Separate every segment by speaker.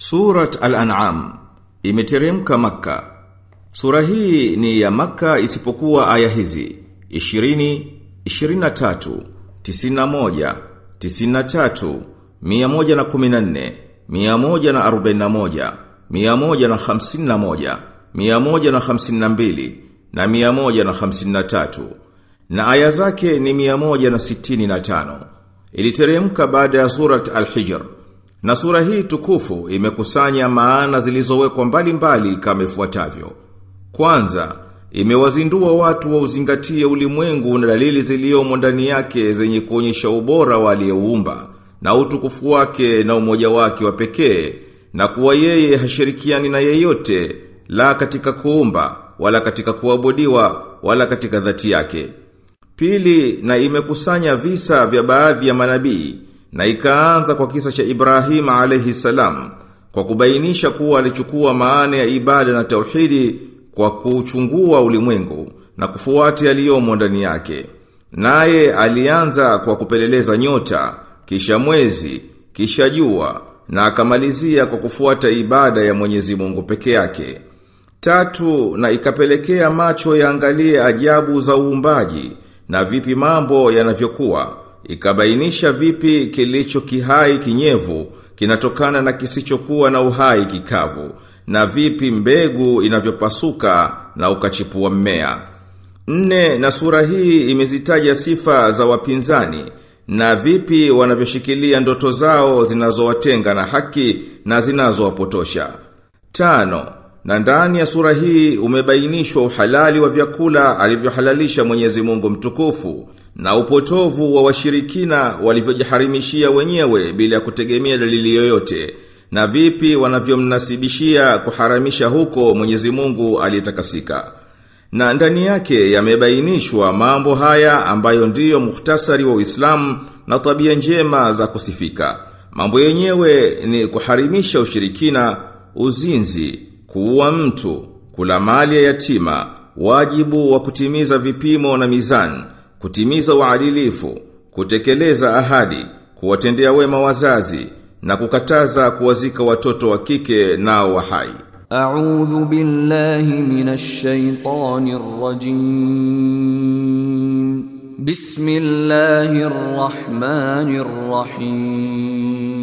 Speaker 1: Surat Al-An'am imeteremka Makka. Sura hii ni ya Makka isipokuwa aya hizi 20, 23, 91, 93, 114, 141, 151, 152 na 153 na aya zake ni 165. Iliteremka baada ya surat Al-Hijr. Na sura hii tukufu imekusanya maana zilizowekwa mbalimbali kama ifuatavyo. Kwanza, imewazindua watu wa uzingatie ulimwengu na dalili ziliyomo ndani yake zenye kuonyesha ubora wa aliyeuumba na utukufu wake na umoja wake wa pekee na kuwa yeye hashirikiani na yeyote la katika kuumba wala katika kuabudiwa wala katika dhati yake. Pili, na imekusanya visa vya baadhi ya manabii na ikaanza kwa kisa cha Ibrahim alayhi salam kwa kubainisha kuwa alichukua maana ya ibada na tauhidi kwa kuchungua ulimwengu na kufuata yaliyomo ndani yake. Naye alianza kwa kupeleleza nyota, kisha mwezi, kisha jua na akamalizia kwa kufuata ibada ya Mwenyezi Mungu peke yake. Tatu, na ikapelekea macho yaangalie ajabu za uumbaji na vipi mambo yanavyokuwa ikabainisha vipi kilicho kihai kinyevu kinatokana na kisichokuwa na uhai kikavu na vipi mbegu inavyopasuka na ukachipua mmea. Nne na sura hii imezitaja sifa za wapinzani na vipi wanavyoshikilia ndoto zao zinazowatenga na haki na zinazowapotosha. Tano na ndani ya sura hii umebainishwa uhalali wa vyakula alivyohalalisha Mwenyezi Mungu mtukufu na upotovu wa washirikina walivyojiharimishia wenyewe bila kutegemea dalili yoyote na vipi wanavyomnasibishia kuharamisha huko Mwenyezi Mungu aliyetakasika. Na ndani yake yamebainishwa mambo haya ambayo ndiyo muhtasari wa Uislamu na tabia njema za kusifika. Mambo yenyewe ni kuharimisha ushirikina, uzinzi, kuua mtu, kula mali ya yatima, wajibu wa kutimiza vipimo na mizani, kutimiza uadilifu, kutekeleza ahadi, kuwatendea wema wazazi na kukataza kuwazika watoto wa kike nao wa hai.
Speaker 2: A'udhu billahi minash shaitanir rajim. Bismillahir rahmanir rahim.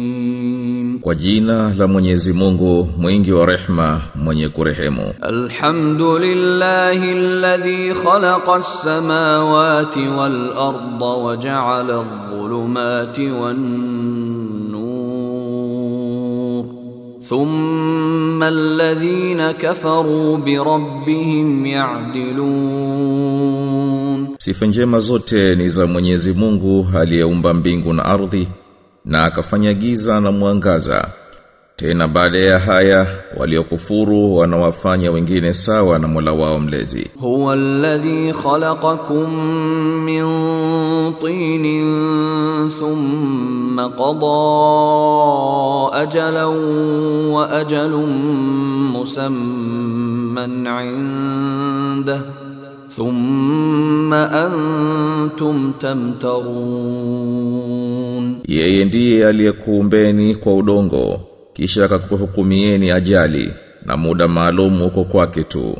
Speaker 1: Kwa jina la Mwenyezi Mungu mwingi wa rehma mwenye kurehemu.
Speaker 2: Alhamdulillahi alladhi khalaqa as-samawati wal arda wa ja'ala adh-dhulumati wan nur thumma alladhina kafaru bi rabbihim ya'dilun.
Speaker 1: Sifa njema zote ni za Mwenyezi Mungu aliyeumba mbingu na ardhi na akafanya giza na mwangaza tena baada ya haya waliokufuru wanawafanya wengine sawa na Mola wao mlezi.
Speaker 2: Huwa alladhi khalaqakum min tinin thumma qada ajalan wa ajalun musamman 'indahu thumma antum tamtarun,
Speaker 1: yeye ndiye aliyekuumbeni kwa udongo kisha akakuhukumieni ajali na muda maalum uko kwake tu.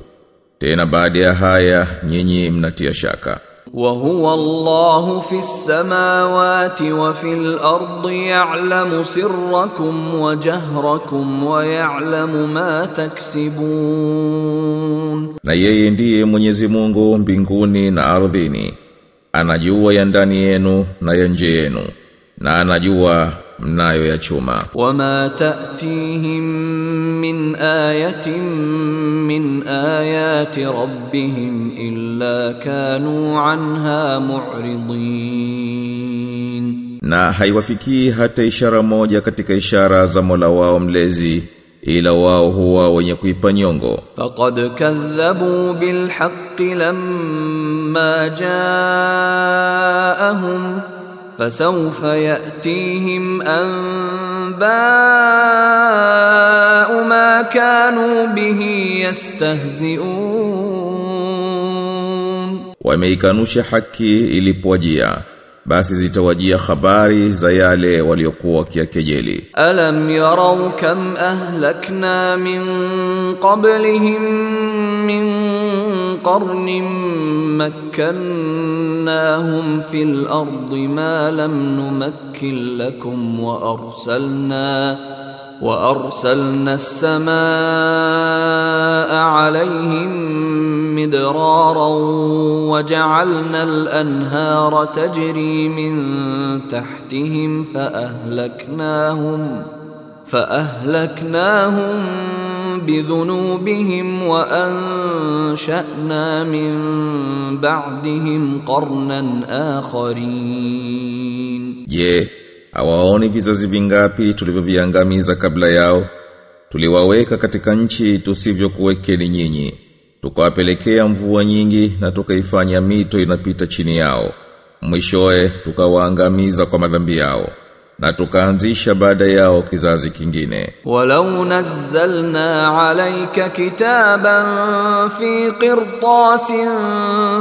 Speaker 1: Tena baada ya haya nyinyi mnatia shaka
Speaker 2: wa huwa Allahu fis samawati wa fil ardi ya'lamu sirrakum wa jahrakum wa ya'lamu ma taksibun,
Speaker 1: na yeye ndiye Mwenyezi Mungu mbinguni na ardhini, anajua ya ndani yenu na ya nje yenu na anajua mnayo ya chuma.
Speaker 2: Wama ta'tihim من آية من آيات ربهم إلا كانوا عنها معرضين
Speaker 1: Na haiwafikii hata ishara moja katika ishara za Mola wao mlezi ila wao huwa wenye kuipa nyongo.
Speaker 2: فقد كذبوا بالحق لما جاءهم فسوف يأتيهم أنباء ما كانوا به يستهزئون
Speaker 1: Wameikanusha haki ilipowajia. basi zitawajia habari za yale waliokuwa wakiakejeli
Speaker 2: ألم يروا كم أهلكنا من قبلهم من قرن مكناهم في الأرض ما لم نمكن لكم وأرسلنا وأرسلنا السماء عليهم مدرارا وجعلنا الأنهار تجري من تحتهم فأهلكناهم فأهلكناهم بذنوبهم وأنشأنا من بعدهم قرنا آخرين
Speaker 1: Je, hawaoni vizazi vingapi tulivyoviangamiza kabla yao? Tuliwaweka katika nchi tusivyokuwekeni nyinyi. Tukawapelekea mvua nyingi na tukaifanya mito inapita chini yao. Mwishowe tukawaangamiza kwa madhambi yao. na tukaanzisha baada yao kizazi kingine
Speaker 2: walau nazzalna alayka kitaban fi qirtasin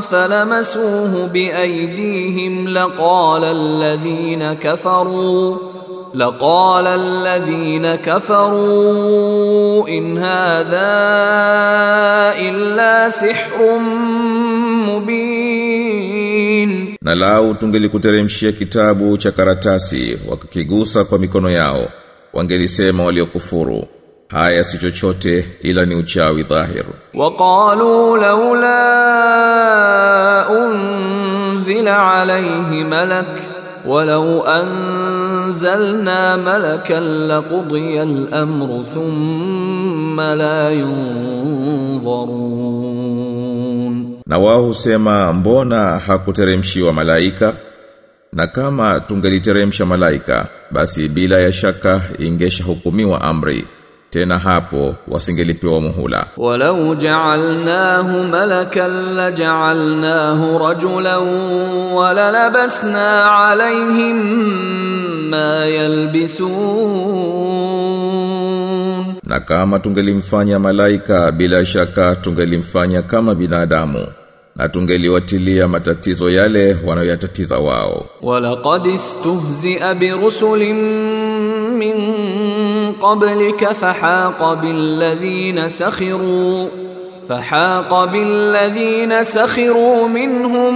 Speaker 2: falamasuhu biaydihim laqala alladhina kafaru laqala alladhina kafaru in hadha illa sihrun mubin
Speaker 1: Na lau tungelikuteremshia kitabu cha karatasi wakakigusa kwa mikono yao wangelisema waliokufuru haya si chochote ila ni uchawi dhahir.
Speaker 2: Waqalu laula unzila alayhi malak walau anzalna malakan laqudiya al-amru thumma la yunzarun.
Speaker 1: Na wao husema mbona hakuteremshiwa malaika? Na kama tungeliteremsha malaika, basi bila ya shaka ingeshahukumiwa amri. Tena hapo wasingelipewa muhula.
Speaker 2: Walau ja'alnahu malakan laja'alnahu rajulan walalabasna alayhim ma yalbisun.
Speaker 1: Na kama tungelimfanya malaika bila shaka tungelimfanya kama binadamu na tungeliwatilia matatizo yale wanayoyatatiza wao
Speaker 2: ولقد استهزئ برسل من قبلك فحاق بالذين سخروا فحاق بالذين سخروا منهم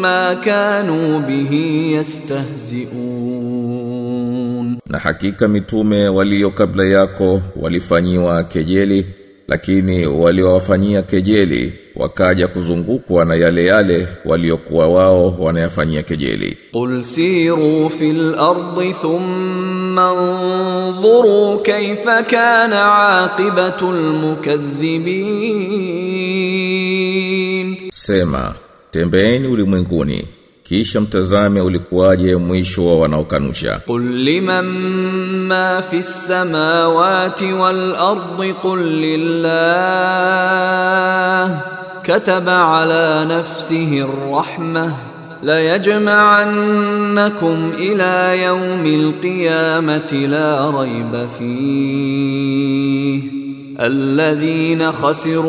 Speaker 2: ما كانوا به يستهزئون
Speaker 1: Na hakika mitume walio kabla yako walifanyiwa kejeli lakini waliowafanyia kejeli wakaja kuzungukwa na yale yale waliokuwa wao wanayafanyia kejeli.
Speaker 2: Qul siru fil ardi thumma anzuru kayfa kana aqibatul mukaththibin,
Speaker 1: sema tembeeni ulimwenguni kisha mtazame ulikuwaje mwisho wa wanaokanusha.
Speaker 2: قل لمن ما في السماوات والأرض قل لله كتب على نفسه الرحمة ليجمعنكم إلى يوم القيامة لا ريب فيه الذين خسروا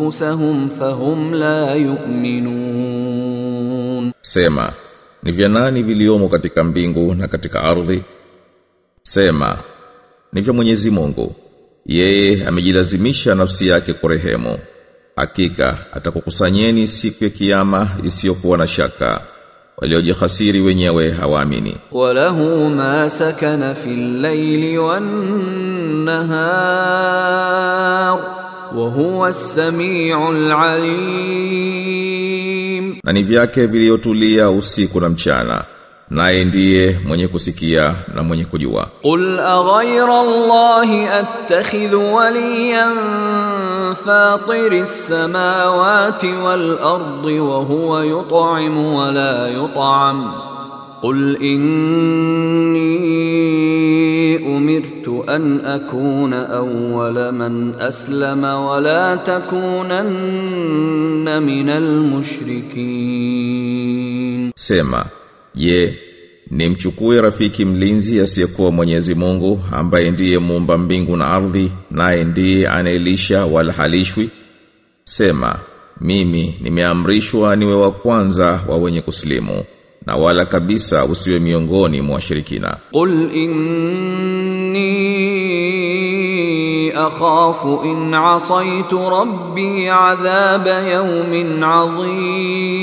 Speaker 2: anfusahum fahum la yu'minun.
Speaker 1: Sema ni vya nani viliomo katika mbingu na katika ardhi? Sema ni vya Mwenyezi Mungu. Yeye amejilazimisha nafsi yake kurehemu. Hakika atakukusanyeni siku ya kiyama isiyokuwa na shaka. Waliojihasiri wenyewe hawaamini.
Speaker 2: Walahu ma sakana fil layli wan nahar wa huwa as-sami'ul alim.
Speaker 1: Na ni vyake viliotulia usiku na mchana naye ndiye mwenye kusikia na mwenye kujua.
Speaker 2: Qul aghayra allahi attakhidhu waliyan fatiri as-samawati wal ardi wa huwa yut'imu wa la yut'am. قل إني أمرت أن أكون أول من أسلم ولا تكونن من المشركين
Speaker 1: Sema, je, nimchukue rafiki mlinzi asiyekuwa Mwenyezi Mungu ambaye ndiye muumba mbingu na ardhi naye ndiye anayelisha wala halishwi? Sema, mimi nimeamrishwa niwe wa kwanza wa wenye kuslimu na wala kabisa usiwe miongoni mwa washirikina.
Speaker 2: Qul inni akhafu in asaitu rabbi adhaba yawmin adhim,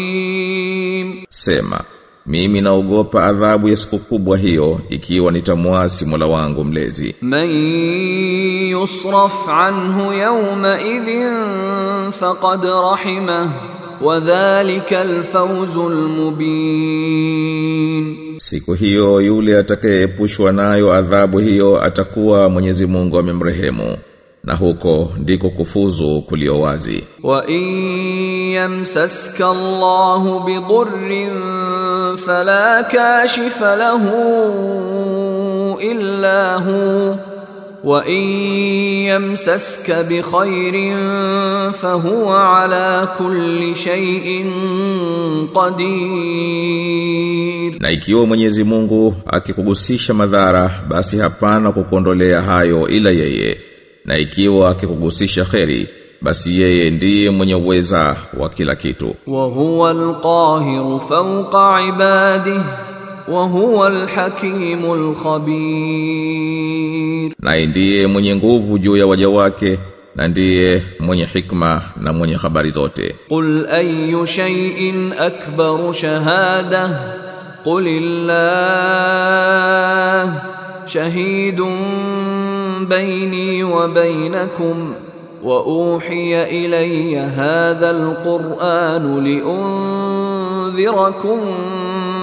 Speaker 1: sema mimi naogopa adhabu ya siku kubwa hiyo ikiwa nitamwasi Mola wangu mlezi.
Speaker 2: Man yusraf anhu yawma idhin faqad rahimahu wadhalika alfawzul mubin.
Speaker 1: Siku hiyo yule atakayeepushwa nayo adhabu hiyo atakuwa Mwenyezi Mungu amemrehemu. Na huko ndiko kufuzu kulio wazi.
Speaker 2: Wa in yamsaska Allahu bidurrin fala kashifa lahu illa huwa wa in yamsaska bi khairin fahuwa ala kulli
Speaker 1: na ikiwa Mwenyezi Mungu akikugusisha madhara basi hapana kukuondolea hayo ila yeye, na ikiwa akikugusisha kheri basi yeye ndiye mwenye uweza wa kila kitu.
Speaker 2: wa huwa alqahiru fawqa وهو الحكيم الخبير
Speaker 1: na ndiye mwenye nguvu juu ya waja wake na ndiye mwenye hikma na mwenye habari zote
Speaker 2: qul ayu shay'in akbaru shahada qul illah shahidun bayni wa baynakum واوحي الي هذا القران لانذركم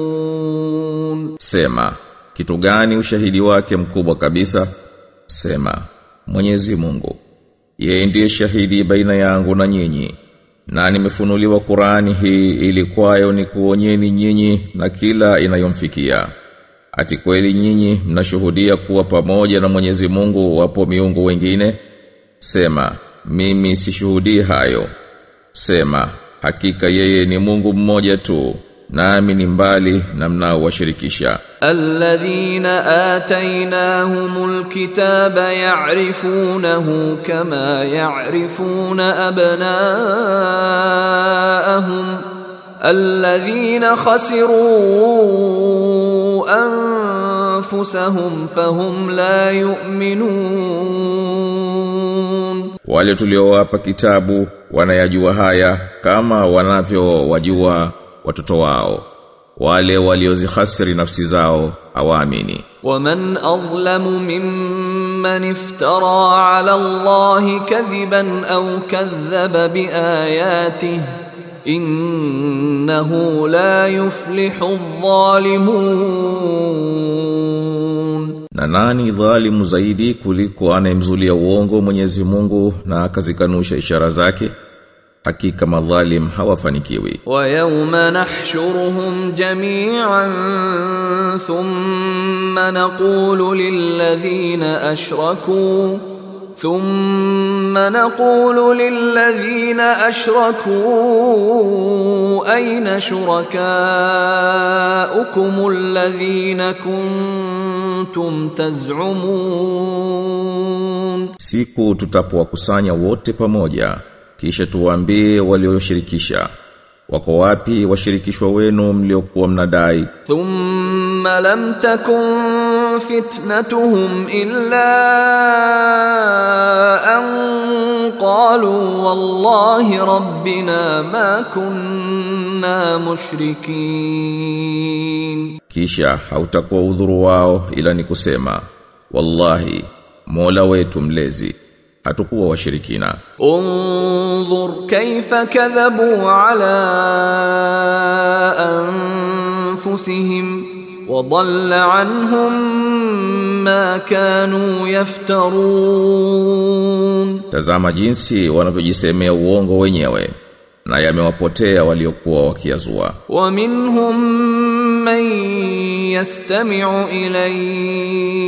Speaker 2: tushrikun.
Speaker 1: Sema kitu gani ushahidi wake mkubwa kabisa? Sema Mwenyezi Mungu. Yeye ndiye shahidi baina yangu na nyinyi. Na nimefunuliwa Qur'ani hii ili kwayo ni kuonyeni nyinyi na kila inayomfikia. Ati kweli nyinyi mnashuhudia kuwa pamoja na Mwenyezi Mungu wapo miungu wengine? Sema, mimi sishuhudii hayo. Sema, hakika yeye ni Mungu mmoja tu, nami ni mbali na mnaowashirikisha.
Speaker 2: الذين آتيناهم الكتاب يعرفونه كما يعرفون أبناءهم الذين خسروا أنفسهم فهم لا يؤمنون
Speaker 1: Wale tuliowapa kitabu wanayajua haya kama wanavyowajua watoto wao. Wale waliozihasiri nafsi zao hawaamini.
Speaker 2: ومن أظلم ممن افترى على الله كذبا أو كذب بآياته innahu la yuflihu dhalimun,
Speaker 1: na nani dhalimu zaidi kuliko anayemzulia uongo Mwenyezi Mungu na akazikanusha ishara zake? hakika madhalim hawafanikiwi.
Speaker 2: Wa yawma nahshuruhum jami'an thumma naqulu lilladhina ashraku thumma naqulu lilladhina ashraku ayna shurakaukum alladhina kuntum taz'umun,
Speaker 1: siku tutapowakusanya wote pamoja kisha tuwaambie walioshirikisha wako wapi washirikishwa wenu mliokuwa mnadai?
Speaker 2: Thumma lam takun فتنتهم إلا أن قالوا والله ربنا ما كنا مشركين.
Speaker 1: كيشا حوتكو ذرواو إلى نكسيما والله مولا ويتم لزي hatukuwa وشركينا
Speaker 2: انظر كيف كذبوا على أنفسهم وضل عنهم ما كانوا يفترون
Speaker 1: tazama jinsi wanavyojisemea uongo wenyewe na yamewapotea waliokuwa wakiazua
Speaker 2: ومنهم من يستمع إليك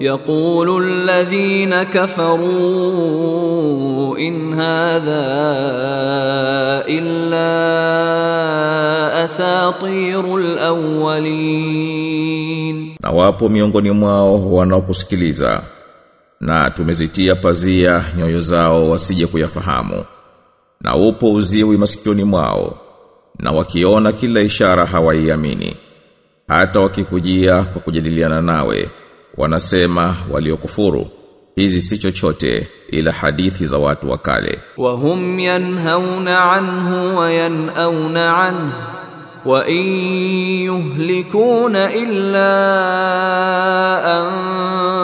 Speaker 2: يقول الذين كفروا إن هذا إلا أساطير الأولين
Speaker 1: na wapo miongoni mwao wanaokusikiliza na tumezitia pazia nyoyo zao wasije kuyafahamu na upo uziwi masikioni mwao na wakiona kila ishara hawaiamini hata wakikujia kwa kujadiliana nawe wanasema waliokufuru. Hizi si chochote ila hadithi za watu wa kale.
Speaker 2: Wa hum yanhauna anhu wa yanauna anhu wa in yuhlikuna illa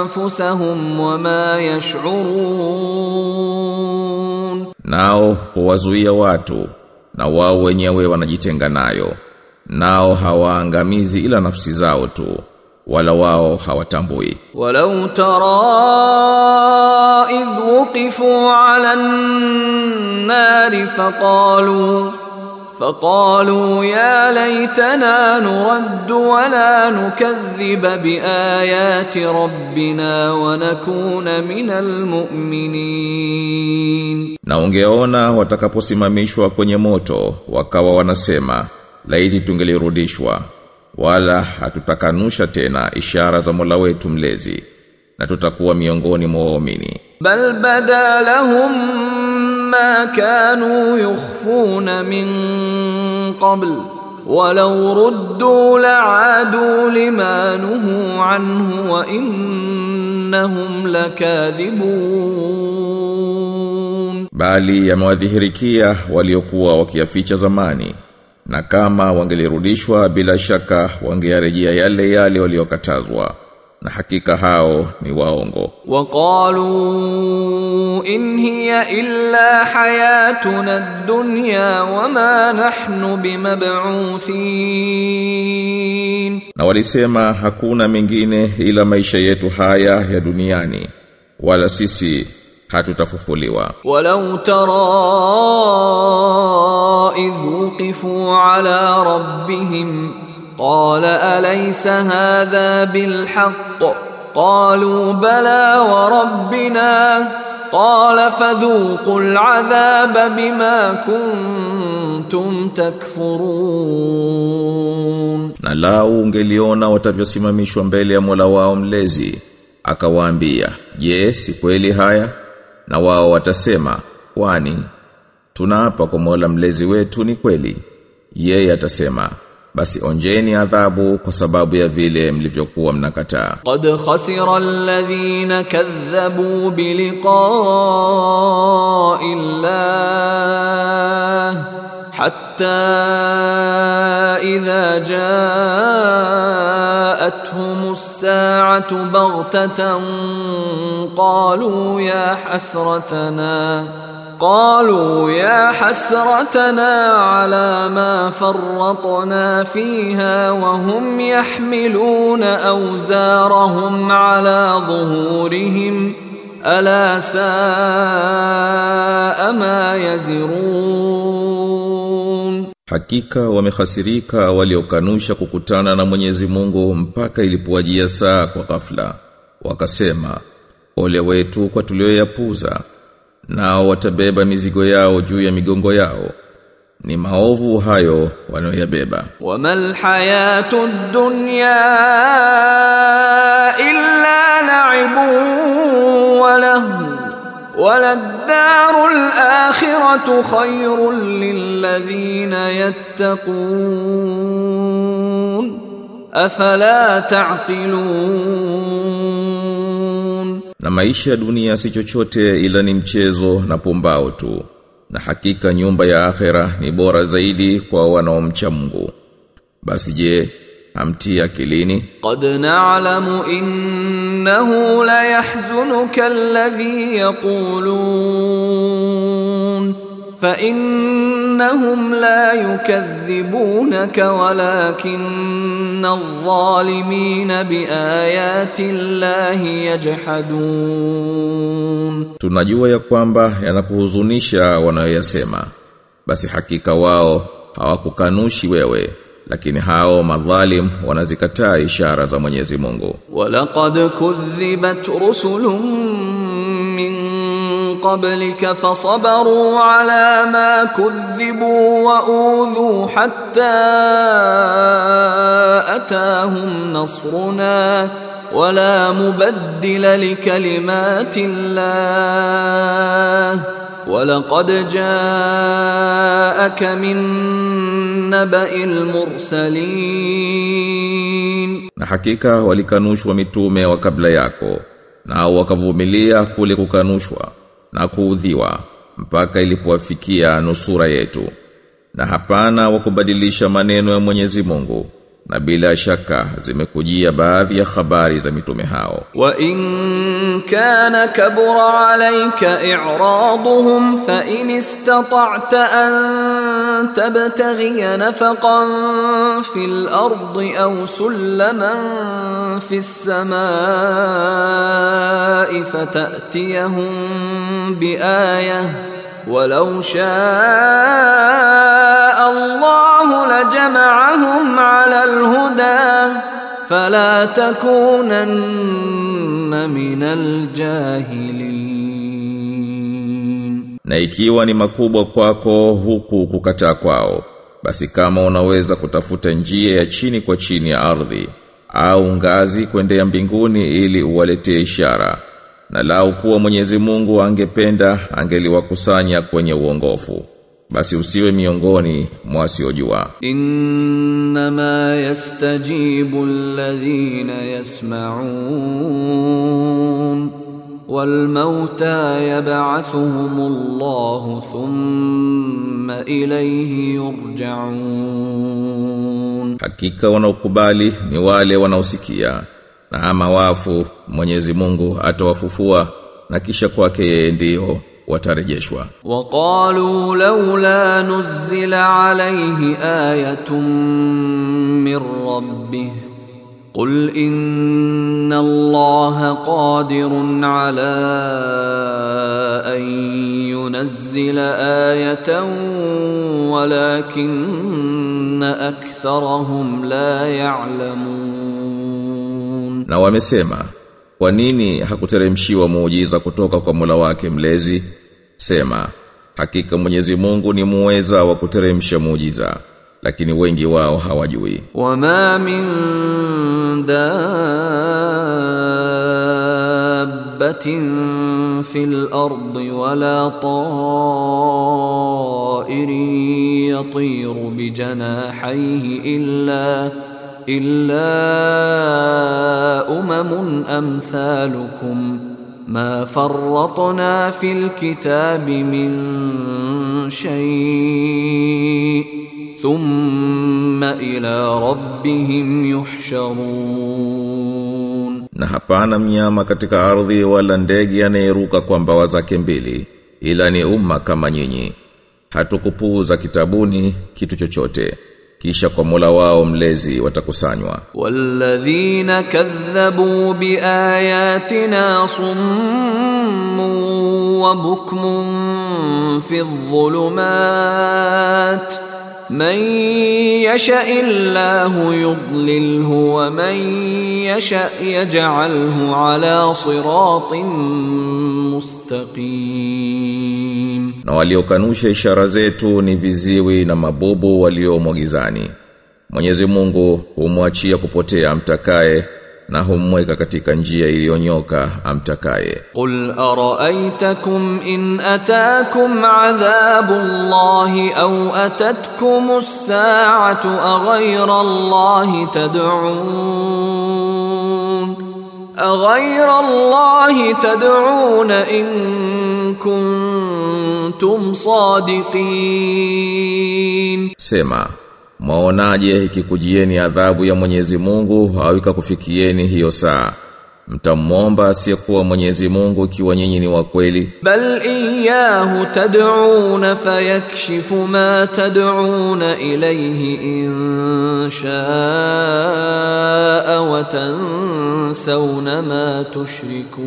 Speaker 2: anfusahum wa ma yash'urun.
Speaker 1: Nao huwazuia watu na wao wenyewe wanajitenga nayo. Nao hawaangamizi ila nafsi zao tu wala wao hawatambui
Speaker 2: ولو ترى إذ وقفوا على النار فقالوا فقالوا يا ليتنا نرد ولا نكذب بآيات ربنا ونكون من المؤمنين
Speaker 1: na ungeona watakaposimamishwa kwenye moto wakawa wanasema laiti tungelirudishwa wala hatutakanusha tena ishara za Mola wetu mlezi na tutakuwa miongoni mwa waumini.
Speaker 2: Bal badalahum ma kanu yukhfuna min qabl walau ruddu la'adu lima nuhu anhu wa innahum lakadhibun.
Speaker 1: Bali yamewadhihirikia waliokuwa wakiaficha zamani na kama wangelirudishwa bila shaka wangearejea yale yale waliokatazwa. Na hakika hao ni waongo.
Speaker 2: Waqalu in hiya illa hayatuna ad-dunya wama nahnu bimab'uthin.
Speaker 1: Na walisema hakuna mengine ila maisha yetu haya ya duniani wala sisi hatutafufuliwa.
Speaker 2: Walau tara idh wuqifu ala rabbihim qala alaysa hadha bilhaqq qalu bala wa rabbina qala fadhuqu al'adhaba bima kuntum takfurun.
Speaker 1: Na lau ungeliona watavyosimamishwa mbele ya Mola wao mlezi akawaambia je yes, si kweli haya? na wao watasema kwani tunaapa kwa Mola mlezi wetu ni kweli yeye atasema basi onjeni adhabu kwa sababu ya vile mlivyokuwa mnakataa.
Speaker 2: Qad khasira alladhina kadhabu biliqa'i Allah حتى إذا جاءتهم الساعة بغتة قالوا يا حسرتنا قالوا يا حسرتنا على ما فرطنا فيها وهم يحملون أوزارهم على ظهورهم ألا ساء ما يزرون.
Speaker 1: Hakika wamehasirika waliokanusha kukutana na Mwenyezi Mungu mpaka ilipowajia saa kwa ghafla. Wakasema, ole wetu kwa tulioyapuza. Nao watabeba mizigo yao juu ya migongo yao. Ni maovu hayo wanayoyabeba.
Speaker 2: Wamal hayatud dunya illa la'ibun wa وللدار الآخرة خير للذين يتقون أفلا تعقلون
Speaker 1: Na maisha ya dunia si chochote ila ni mchezo na pumbao tu. na hakika nyumba ya akhera ni bora zaidi kwa wanaomcha Mungu basi je amtia akilini.
Speaker 2: Qad na'lamu innahu la yahzunuka alladhi yaqulun. Fa innahum la yukadhibunaka walakinna adh-dhalimina biayati llahi yajhadun.
Speaker 1: Tunajua ya kwamba yanakuhuzunisha wanayoyasema. Basi hakika wao hawakukanushi wewe. lakini hao madhalim wanazikataa ishara za Mwenyezi Mungu
Speaker 2: ولقد كذبت رسل من قبلك فصبروا على ما كذبوا وأوذوا حتى أتاهم نصرنا ولا مبدل لكلمات الله ولقد جاءك من نبأ المرسلين
Speaker 1: na hakika walikanushwa mitume wa kabla yako nao wakavumilia kule kukanushwa na kuudhiwa mpaka ilipowafikia nusura yetu na hapana wa kubadilisha maneno ya Mwenyezi Mungu na bila shaka zimekujia baadhi ya habari za mitume hao
Speaker 2: وإن كان كبر عليك إعراضهم فإن استطعت أن تبتغي نفقا في الأرض أو سلما في السماء فتأتيهم بآية walau shaa Allahu lajama'ahum 'ala al-huda fala takunanna minal
Speaker 1: na ikiwa ni makubwa kwako huku kukataa kwao basi kama unaweza kutafuta njia ya chini kwa chini ya ardhi au ngazi kwendea mbinguni ili uwaletee ishara na lau kuwa Mwenyezi Mungu angependa angeliwakusanya kwenye uongofu. Basi usiwe miongoni mwa wasiojua.
Speaker 2: Innama yastajibu alladhina yasma'un walmauta yab'athuhum Allah thumma ilayhi yurja'un,
Speaker 1: hakika wanaokubali ni wale wanaosikia na ama wafu Mwenyezi Mungu atawafufua na kisha kwake yeye ndio watarejeshwa.
Speaker 2: Waqalu laula nuzila alayhi ayatun min rabbih Qul inna Allaha qadirun ala an yunazzila ayatan walakinna aktharahum la ya'lamun
Speaker 1: na wamesema, kwa nini hakuteremshiwa muujiza kutoka kwa Mola wake mlezi? Sema, hakika Mwenyezi Mungu ni muweza wa kuteremsha muujiza lakini wengi wao hawajui.
Speaker 2: Wama min dabbatin fil ardi wala ta'irin yatiru bi janahihi illa illa umamun amthalukum ma farratna fil kitabi min shay' thumma ila rabbihim yuhsharun
Speaker 1: na hapana mnyama katika ardhi wala ndege anayeruka kwa mbawa zake mbili ila ni umma kama nyinyi. Hatukupuuza kitabuni kitu chochote. kisha kwa Mola wao mlezi watakusanywa
Speaker 2: والذين كذبوا بآياتنا صم وبكم في الظلمات من يشاء الله يضلله ومن يشاء يجعله على صراط مستقيم
Speaker 1: na waliokanusha ishara zetu ni viziwi na mabubu waliomo gizani Mwenyezi Mungu humwachia kupotea amtakaye na humweka katika njia iliyonyoka amtakaye
Speaker 2: قل أرأيتكم إن أتاكم عذاب الله أو أتتكم الساعة أغير الله تدعون أغير الله تدعون إن كنتم صادقين
Speaker 1: Sema, Mwaonaje ikikujieni adhabu ya Mwenyezi Mungu au ikakufikieni hiyo saa? Mtamwomba asiyekuwa Mwenyezi Mungu ikiwa nyinyi ni wa kweli.
Speaker 2: Bal iyahu tad'un fayakshifu ma tad'un ilayhi in sha'a wa tansawna ma tushrikun.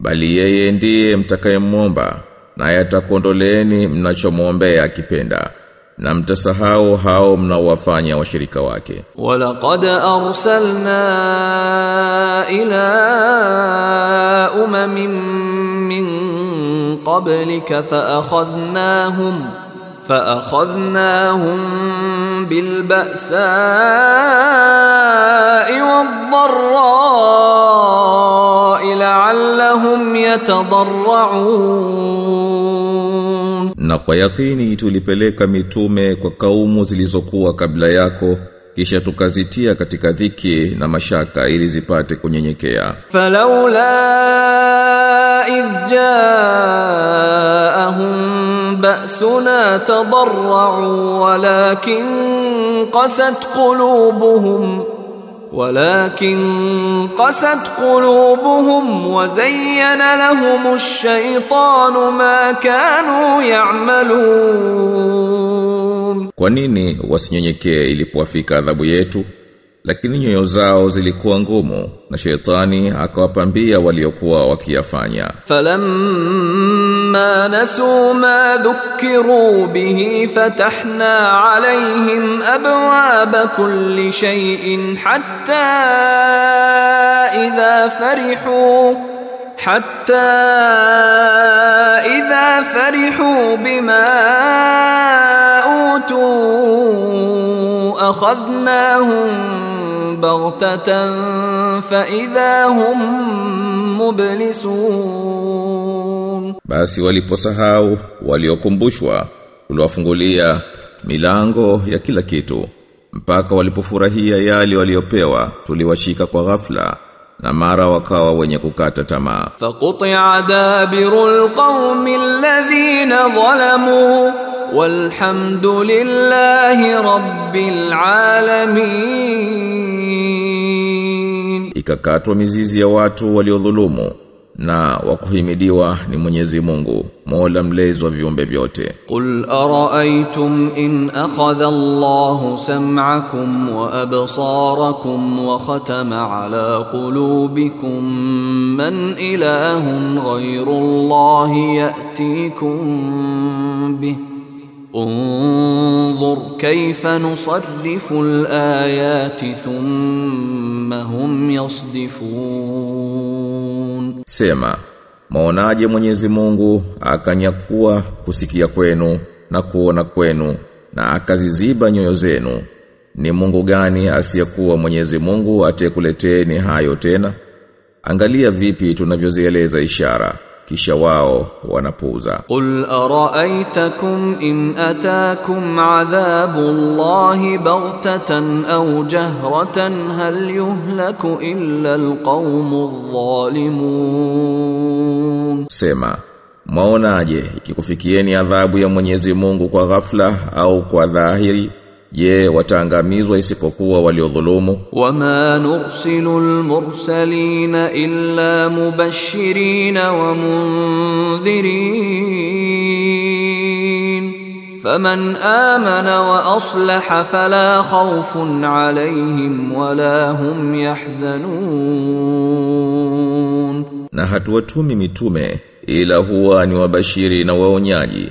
Speaker 1: Bali yeye ndiye mtakayemwomba naye atakuondoleeni mnachomwombea akipenda. Na mtasahau hao mnaowafanya washirika wake.
Speaker 2: ولقد أرسلنا إلى أمم من قبلك فأخذناهم فأخذناهم بالبأساء والضراء لعلهم يتضرعون
Speaker 1: Na kwa yakini tulipeleka mitume kwa kaumu zilizokuwa kabla yako kisha tukazitia katika dhiki na mashaka ili zipate kunyenyekea.
Speaker 2: Falaula idh jaahum ba'suna tadarra'u walakin qasat qulubuhum ولكن قست قلوبهم وزين لهم الشيطان ما كانوا يعملون
Speaker 1: Kwa nini wasinyenyekee ilipowafika adhabu yetu? Lakini nyoyo zao zilikuwa ngumu na shetani akawapambia waliokuwa wakiyafanya.
Speaker 2: فلما نسوا ما ذكروا به فتحنا عليهم أبواب كل شيء حتى إذا فرحوا حتى إذا فرحوا بما أوتوا. اخذناهم بغته فاذا هم مبلسون
Speaker 1: Basi waliposahau waliokumbushwa tuliwafungulia milango ya kila kitu mpaka walipofurahia yale waliopewa tuliwashika kwa ghafla na mara wakawa wenye kukata tamaa.
Speaker 2: فقطع دابر القوم الذين ظلموا walhamdulillahi rabbil alamin,
Speaker 1: ikakatwa mizizi ya watu waliodhulumu na wakuhimidiwa ni Mwenyezi Mungu Mola mlezi wa viumbe vyote.
Speaker 2: Qul ara'aytum in akhadha Allahu sam'akum wa absarakum wa khatama ala qulubikum man ilahun ghayru Allahi ya'tikum bihi انظر كيف نصرف الآيات ثم هم يصدفون
Speaker 1: Sema, maonaje Mwenyezi Mungu akanyakua kusikia kwenu na kuona kwenu na akaziziba nyoyo zenu. Ni Mungu gani asiyekuwa Mwenyezi Mungu atekuleteni hayo tena? Angalia vipi tunavyozieleza ishara kisha wao wanapuuza.
Speaker 2: Qul araaitakum in ataakum adhabu llahi baghtatan au jahratan hal yuhlaku illa alqaumu dhalimun
Speaker 1: sema mwaonaje ikikufikieni adhabu ya Mwenyezi Mungu kwa ghafla au kwa dhahiri? Je, wataangamizwa isipokuwa waliodhulumu?
Speaker 2: Wama nursilu almursalina illa mubashirina wa mundhirin faman amana wa aslaha fala khawfun alayhim wala hum yahzanun,
Speaker 1: na hatuwatumi mitume ila huwa ni wabashiri na waonyaji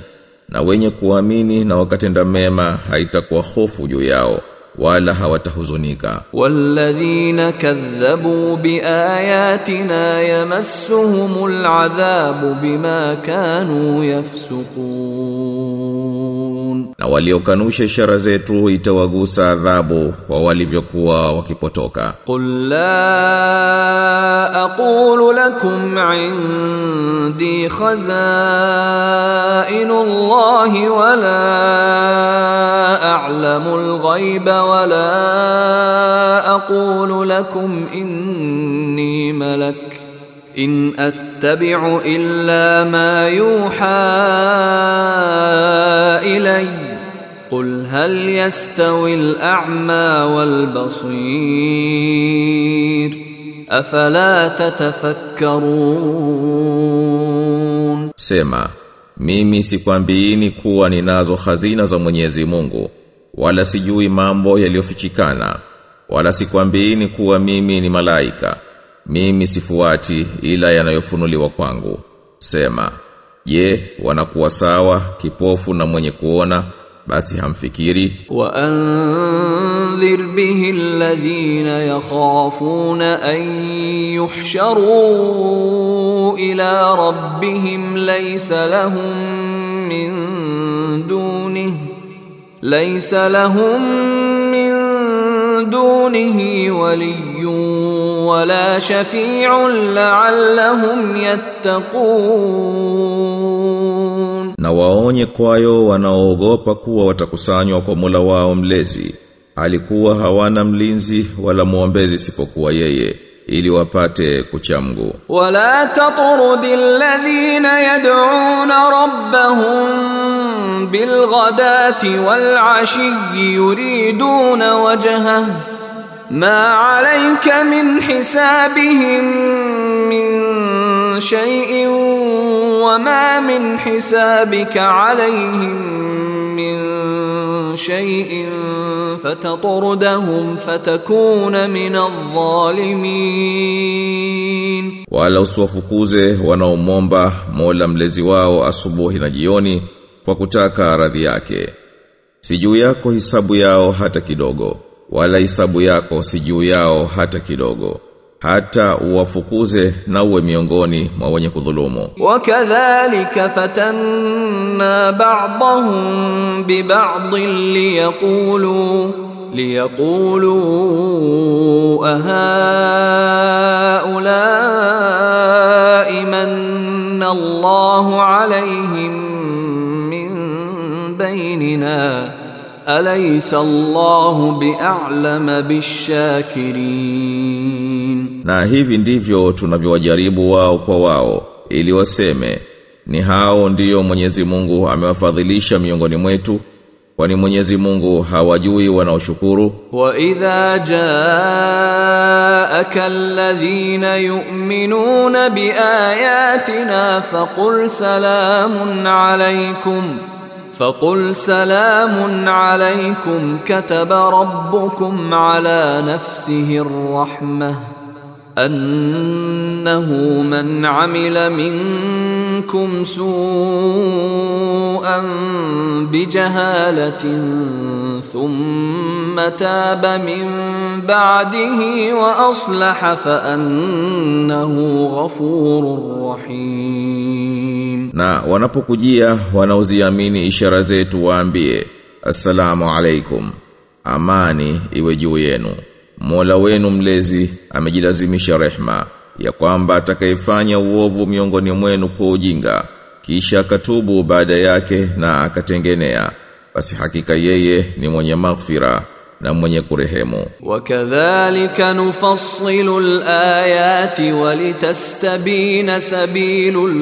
Speaker 1: na wenye kuamini na wakatenda mema haitakuwa hofu juu yao wala hawatahuzunika.
Speaker 2: Walladhina kadhabu biayatina yamassuhumul adhabu bima kanu yafsukun yaskurun
Speaker 1: na waliokanusha ishara zetu itawagusa adhabu kwa walivyokuwa wakipotoka.
Speaker 2: Qul la aqulu lakum indi khaza'inullahi wala a'lamu alghaiba wala aqulu lakum inni malak ملك إن أتبع إلا ما يوحى إلي قل هل يستوي الأعمى والبصير أفلا تتفكرون
Speaker 1: Sema, mimi sikwambiini kuwa ninazo hazina za Mwenyezi Mungu, wala sijui mambo yaliyofichikana, wala sikwambiini kuwa mimi ni malaika. mimi sifuati ila yanayofunuliwa kwangu. Sema, je, wanakuwa sawa kipofu na mwenye kuona basi hamfikiri
Speaker 2: wa anzir bihi alladhina yakhafuna an yuhsharu ila rabbihim laysa lahum min dunihi laysa lahum min dunihi waliyun ولا شفيع لعلهم يتقون
Speaker 1: na waonye kwayo wanaoogopa kuwa watakusanywa kwa Mola wao mlezi alikuwa hawana mlinzi wala muombezi isipokuwa yeye ili wapate kucha Mungu
Speaker 2: ولا تطرد الذين يدعون ربهم بالغداة والعشي يريدون وجهه ما عليك من حسابهم من شيء وما من حسابك عليهم من شيء فتطردهم فتكون من الظالمين
Speaker 1: wala usiwafukuze wanaomomba Mola mlezi wao asubuhi na jioni kwa kutaka radhi yake si juu yako hisabu yao hata kidogo wala hisabu yako sijuu yao hata kidogo hata uwafukuze na uwe miongoni mwa wenye kudhulumu.
Speaker 2: Wakadhalika fatanna ba'dahum bi ba'dhin liyaqulu liyaqulu ahaulai manna Allahu alaihim min bainina Alaysa Allahu bi'alama bishakirin.
Speaker 1: Na hivi ndivyo tunavyowajaribu wao kwa wao ili waseme ni hao ndiyo Mwenyezi Mungu amewafadhilisha miongoni mwetu kwani Mwenyezi Mungu hawajui wanaoshukuru.
Speaker 2: Wa idha jaaka alladhina yu'minuna biayatina faqul salamun alaykum فقل سلام عليكم كتب ربكم على نفسه الرحمة. أنه من عمل منكم سوءا بجهالة ثم تاب من بعده وأصلح فأنه غفور رحيم
Speaker 1: na wanapokujia wanaoziamini ishara zetu waambie assalamu alaikum amani iwe juu yenu Mola wenu mlezi amejilazimisha rehma ya kwamba atakayefanya uovu miongoni mwenu kwa ujinga kisha akatubu baada yake na akatengenea basi hakika yeye ni mwenye maghfira na mwenye kurehemu.
Speaker 2: Wakadhalika nufassilu alayati walitastabina sabilul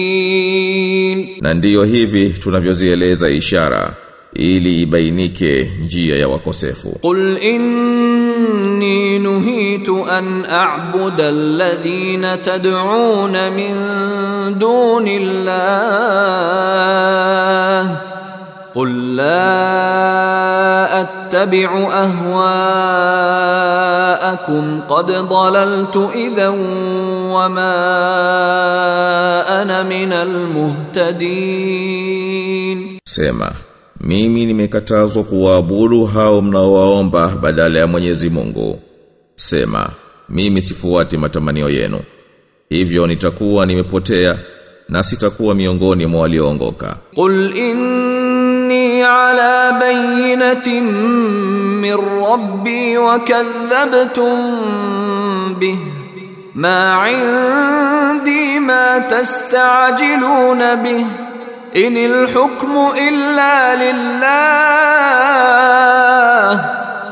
Speaker 2: mujrimin,
Speaker 1: na ndiyo hivi tunavyozieleza ishara ili ibainike njia ya wakosefu
Speaker 2: qul inni nuhitu an a'buda alladhina tad'un min duni llah قل لا اتبع اهواءكم قد ضللت اذا وما أنا al-muhtadin.
Speaker 1: Sema Mimi nimekatazwa kuwaabudu hao mnaowaomba badala ya Mwenyezi Mungu. Sema, mimi sifuati matamanio yenu. Hivyo nitakuwa nimepotea na sitakuwa miongoni mwa walioongoka.
Speaker 2: Qul inni ala bayyinatin min rabbi wa kadhabtum bihi ma 'indi ma tastajiluna bihi Inil hukmu illa lillah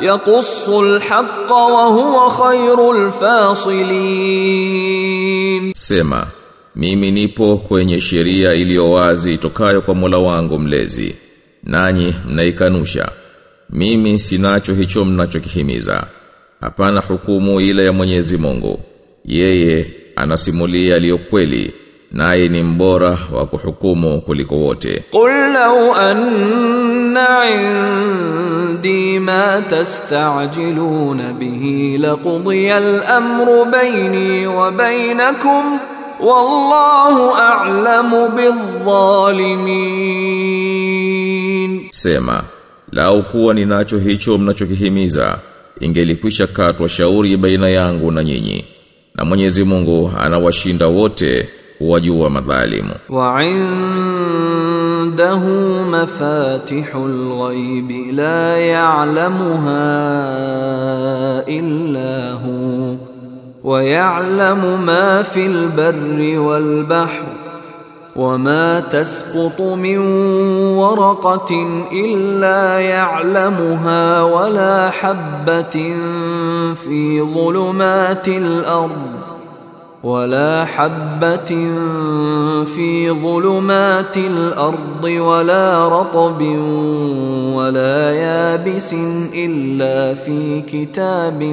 Speaker 2: Yakusu alhaqa wa huwa khairul fasilin
Speaker 1: Sema mimi nipo kwenye sheria iliyo wazi itokayo kwa Mola wangu mlezi nanyi mnaikanusha. Mimi sinacho hicho mnachokihimiza. Hapana hukumu ila ya Mwenyezi Mungu. Yeye anasimulia aliyo kweli naye ni mbora wa kuhukumu kuliko wote.
Speaker 2: Qul law anna indi ma tastajiluna bihi laqudiya al-amru bayni wa baynakum wallahu a'lamu bidh-dhalimin.
Speaker 1: Sema lau kuwa ninacho hicho mnachokihimiza ingelikwisha katwa shauri baina yangu na nyinyi. Na Mwenyezi Mungu anawashinda wote wajua madhalimu.
Speaker 2: وعنده مفاتح الغيب لا يعلمها إلا هو ويعلم ما في البر والبحر وما تسقط من ورقة إلا يعلمها ولا حبة في ظلمات الأرض ولا حبة في ظلمات الأرض ولا رطب ولا يابس إلا في كتاب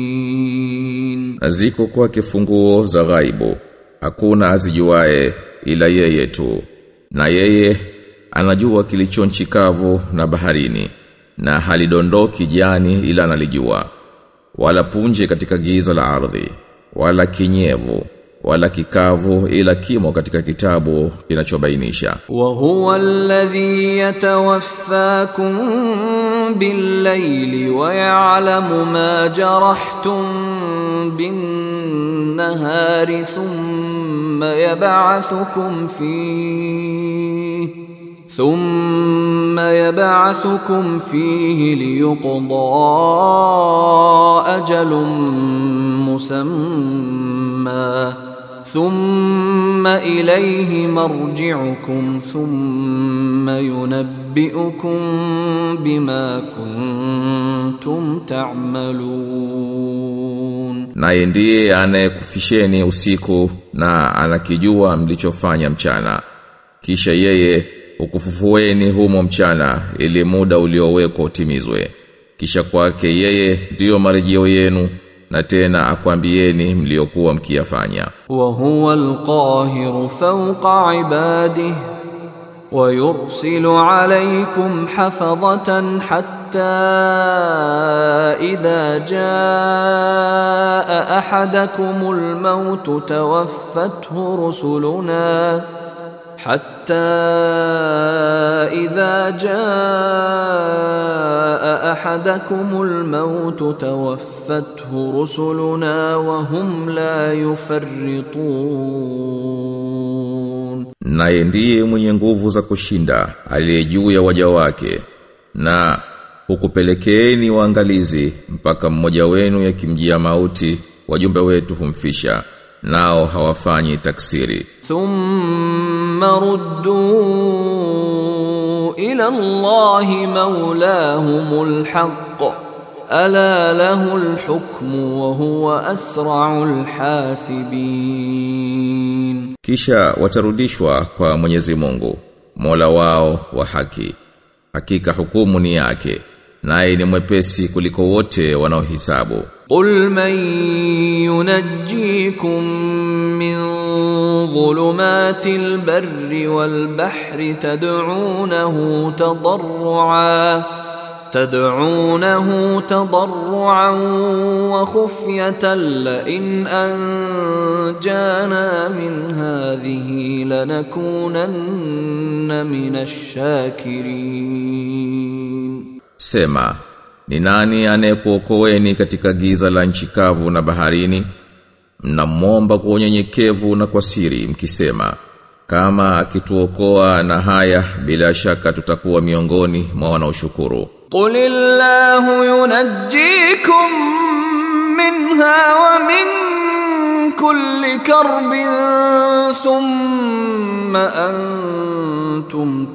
Speaker 2: مبين
Speaker 1: Na ziko kwake funguo za ghaibu. Hakuna azijuae ila yeye tu. Na yeye anajua kilicho nchi kavu na baharini. Na halidondoki jani ila analijua. Wala punje katika giza la ardhi. Wala kinyevu. Wala kikavu ila kimo katika kitabu kinachobainisha.
Speaker 2: وهو الذي يتوفاكم بالليل ويعلم ما جرحتم بالنهار ثم يبعثكم فيه thumma yab'athukum fihi liyuqda ajalun musamma thumma ilayhi marji'ukum thumma yunabbi'ukum bima kuntum ta'malun
Speaker 1: naye ndiye anayekufisheni usiku na anakijua mlichofanya mchana. Kisha yeye ukufufueni humo mchana ili muda uliowekwa utimizwe. Kisha kwake yeye ndiyo marejeo yenu na tena akwambieni mliokuwa mkiyafanya.
Speaker 2: Wa huwa alqahiru fawqa ibadihi wa yursilu alaykum hafadhatan hatta idha jaa ahadakumul maut tawaffathu rusuluna. حتى إذا جاء أحدكم الموت توفته رسلنا وهم لا يفرطون
Speaker 1: Naye ndiye mwenye nguvu za kushinda aliye juu ya waja wake na hukupelekeeni waangalizi mpaka mmoja wenu yakimjia mauti wajumbe wetu humfisha nao hawafanyi taksiri
Speaker 2: thumma ruddu ila Allahi maulahumul haqq ala lahul hukmu wa huwa asra'ul hasibin
Speaker 1: kisha watarudishwa kwa Mwenyezi Mungu Mola wao wa haki. Hakika hukumu ni yake naye ni mwepesi kuliko wote wanaohisabu.
Speaker 2: Qul man yunajjikum من ظلمات البر والبحر تدعونه تضرعا تدعونه تضرعا وخفية لئن أنجانا من هذه لنكونن من الشاكرين
Speaker 1: Sema, ni nani anayekuokoeni katika giza la nchi kavu na baharini? mnamwomba kwa unyenyekevu na kwa siri mkisema kama akituokoa na haya bila shaka tutakuwa miongoni mwa wanaoshukuru.
Speaker 2: Qulillahu yunajjikum minha wa min kulli karbin thumma antum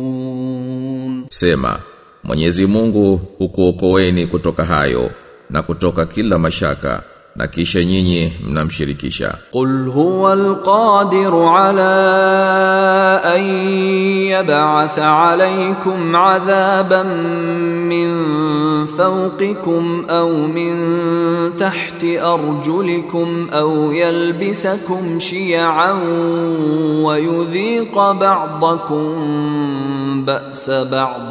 Speaker 2: tushrikun.
Speaker 1: Sema Mwenyezi Mungu hukuokoeni kutoka hayo na kutoka kila mashaka. na kisha nyinyi mnamshirikisha
Speaker 2: قل هو القادر على أن يبعث عليكم عذابا من فوقكم أو من تحت أرجلكم أو يلبسكم شيعا ويذيق بعضكم بأس بعض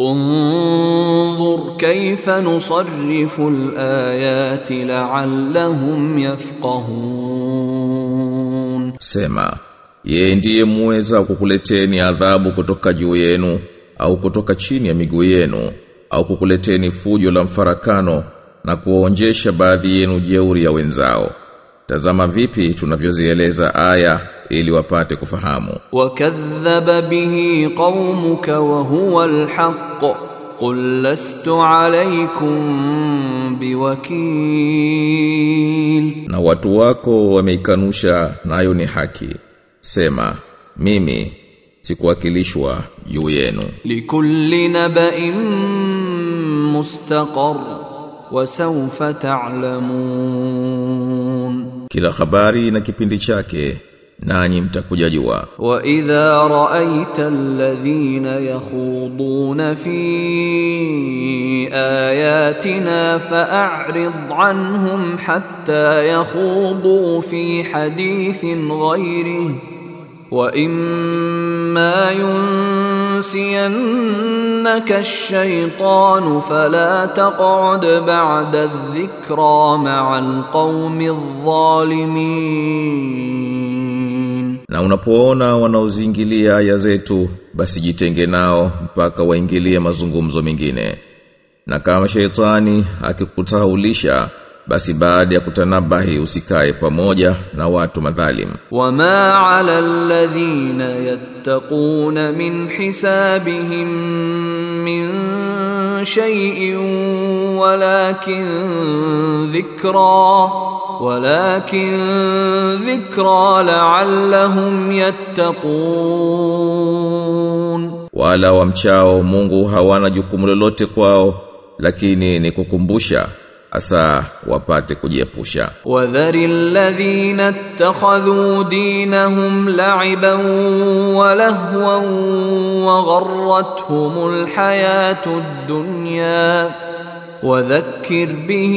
Speaker 2: انظر كيف نصرف الآيات لعلهم يفقهون
Speaker 1: Sema, yeye ndiye muweza kukuleteni adhabu kutoka juu yenu au kutoka chini ya miguu yenu au kukuleteni fujo la mfarakano na kuwaonjesha baadhi yenu jeuri ya wenzao. Tazama vipi tunavyozieleza aya ili wapate kufahamu.
Speaker 2: Wakadhaba bihi qaumuka wa huwa alhaq. Qul lastu alaykum biwakil.
Speaker 1: Na watu wako wameikanusha nayo ni haki. Sema mimi sikuwakilishwa juu yenu.
Speaker 2: Likulli nabain mustaqar wa sawfa ta'lamun.
Speaker 1: Kila habari na kipindi chake nanyi mtakuja jua.
Speaker 2: وإذا رأيت الذين يخوضون في آياتنا فأعرض عنهم حتى يخوضوا في حديث wa imma yunsiyannaka ash-shaytanu fala taq'ud ba'da adh-dhikra
Speaker 1: na unapoona wanaozingilia aya zetu basi jitenge nao mpaka waingilie mazungumzo mengine. Na kama sheitani akikutaulisha basi baada ya kutanabahi usikae pamoja na watu madhalim.
Speaker 2: Wama ala alladhina yattaquna min hisabihim min shay'in walakin dhikra walakin dhikra la'allahum yattaqun.
Speaker 1: Wala wamchao Mungu hawana jukumu lolote kwao lakini ni kukumbusha asa wapate kujiepusha.
Speaker 2: وذر الذين اتخذوا دينهم لعبا ولهوا وغرتهم الحياة الدنيا وذكر به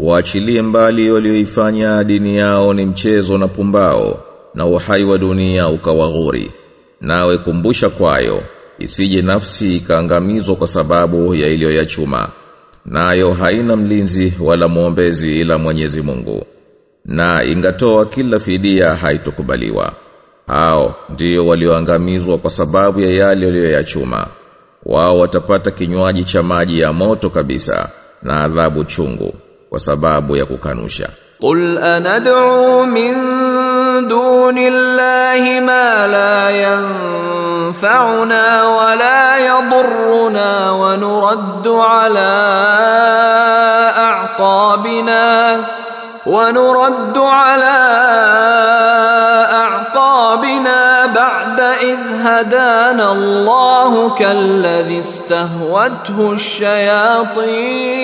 Speaker 1: Waachilie mbali walioifanya dini yao ni mchezo na pumbao na uhai wa dunia ukawaghuri. Nawe kumbusha kwayo isije nafsi ikaangamizwa kwa sababu ya iliyoyachuma. Nayo haina mlinzi wala mwombezi ila Mwenyezi Mungu. Na ingatoa kila fidia haitokubaliwa. Hao ndio walioangamizwa kwa sababu ya yale waliyoyachuma. Wao watapata kinywaji cha maji ya moto kabisa na adhabu chungu kwa sababu ya kukanusha.
Speaker 2: قل أندعو من دون الله ما لا ينفعنا ولا يضرنا ونرد على أعقابنا ونرد على أعقابنا بعد إذ إذ هدانا الله كالذي استهوته الشياطين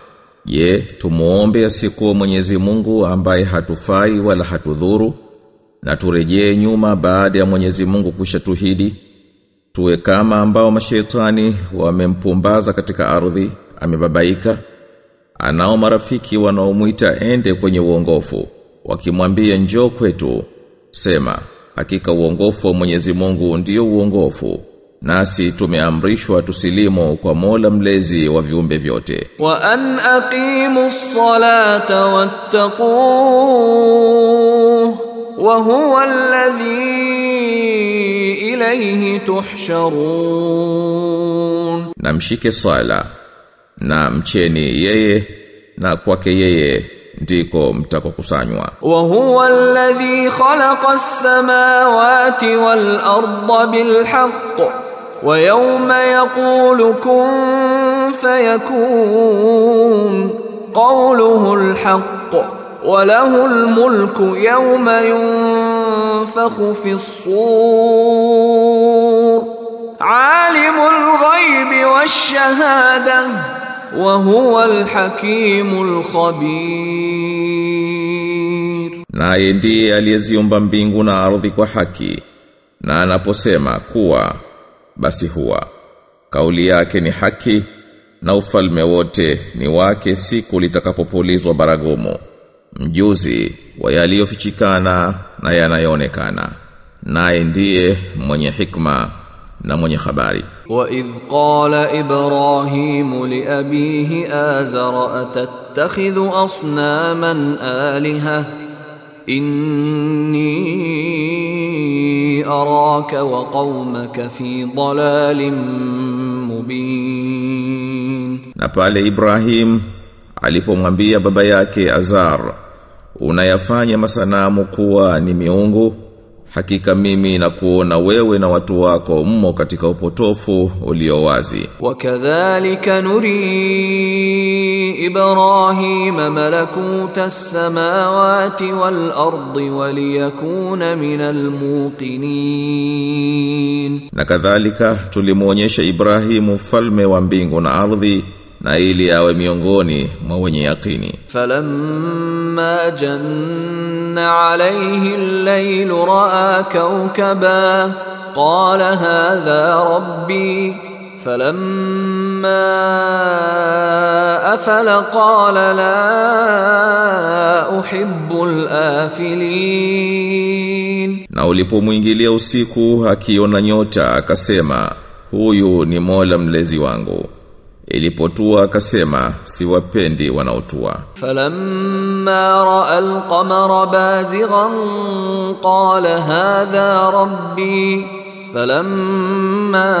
Speaker 1: je, tumuombe asikuwa Mwenyezi Mungu ambaye hatufai wala hatudhuru? Na turejee nyuma baada ya Mwenyezi Mungu kushatuhidi tuwe kama ambao mashetani wamempumbaza katika ardhi amebabaika? Anao marafiki wanaomuita ende kwenye uongofu wakimwambia njoo kwetu. Sema hakika uongofu wa Mwenyezi Mungu ndio uongofu nasi tumeamrishwa tusilimu kwa Mola mlezi wa viumbe vyote.
Speaker 2: Wa an aqimus salata wattaquhu wa huwa alladhi ilayhi tuhsharun.
Speaker 1: Na mshike sala na mcheni yeye na kwake yeye ndiko mtakokusanywa.
Speaker 2: Wa huwa alladhi khalaqa as-samawati wal arda bil haqq. ويوم يقول كن فيكون قوله الحق وله الملك يوم ينفخ في الصور. عالم الغيب والشهادة وهو الحكيم الخبير.
Speaker 1: Naye ndiye aliyeziumba mbingu na ardhi kwa haki na anaposema kuwa basi huwa. Kauli yake ni haki na ufalme wote ni wake siku litakapopulizwa baragumu. Mjuzi wa yaliyofichikana na yanayoonekana. Naye ndiye mwenye hikma na mwenye habari.
Speaker 2: Wa idh qala ibrahim li abihi azara atattakhidhu asnaman alihah إني أراك وقومك في ضلال مبين
Speaker 1: Na pale Ibrahim alipomwambia baba yake Azar, unayafanya masanamu kuwa ni miungu, Hakika mimi na kuona wewe na watu wako mmo katika upotofu ulio wazi.
Speaker 2: Wakadhalika nuri Ibrahim malakuta samawati wal ardi waliyakuna minal muqinin.
Speaker 1: Na kadhalika tulimuonyesha Ibrahimu falme wa mbingu na ardhi na ili awe miongoni mwa wenye yakini.
Speaker 2: Falamma janna عليه الليل رأى كوكبا قال هذا ربي فلما أفل قال لا أحب الآفلين
Speaker 1: Na ulipomwingilia usiku akiona nyota akasema huyu ni Mola mlezi wangu. Ilipotua akasema siwapendi wanaotua.
Speaker 2: فلما راى القمر بازغا قال هذا ربي فلما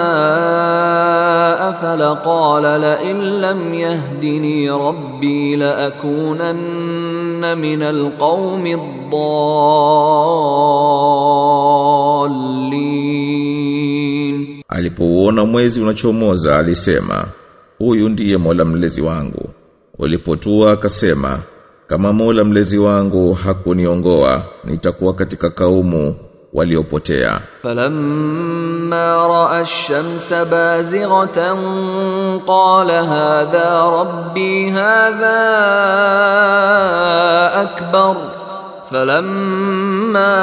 Speaker 2: افل قال لئن لم يهدني ربي لاكونن من القوم الضالين
Speaker 1: Alipouona mwezi unachomoza alisema huyu ndiye Mola mlezi wangu. Walipotua akasema, kama Mola mlezi wangu hakuniongoa, nitakuwa katika kaumu waliopotea.
Speaker 2: Falamma raa ash-shamsa bazighatan qala hadha rabbi hadha akbar فلما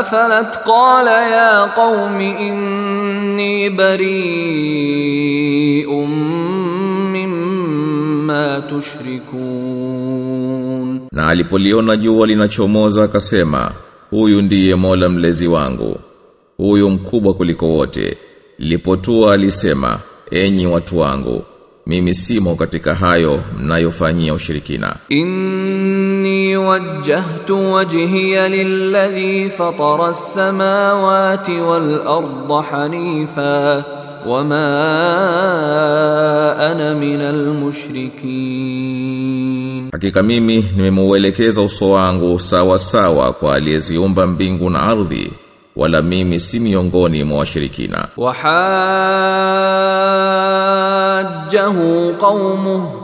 Speaker 2: افلت قال يا قوم اني بريء مما تشركون
Speaker 1: Na alipoliona jua linachomoza akasema huyu ndiye Mola mlezi wangu. Huyu mkubwa kuliko wote. Lilipotua alisema enyi watu wangu mimi simo katika hayo mnayofanyia ushirikina.
Speaker 2: إني إني وجهت وجهي للذي فطر السماوات والأرض حنيفا وما أنا من المشركين
Speaker 1: Hakika mimi nimemeuelekeza uso wangu sawa sawa kwa aliyeziumba mbingu na ardhi wala mimi si miongoni mwa washirikina.
Speaker 2: وحاجه قومه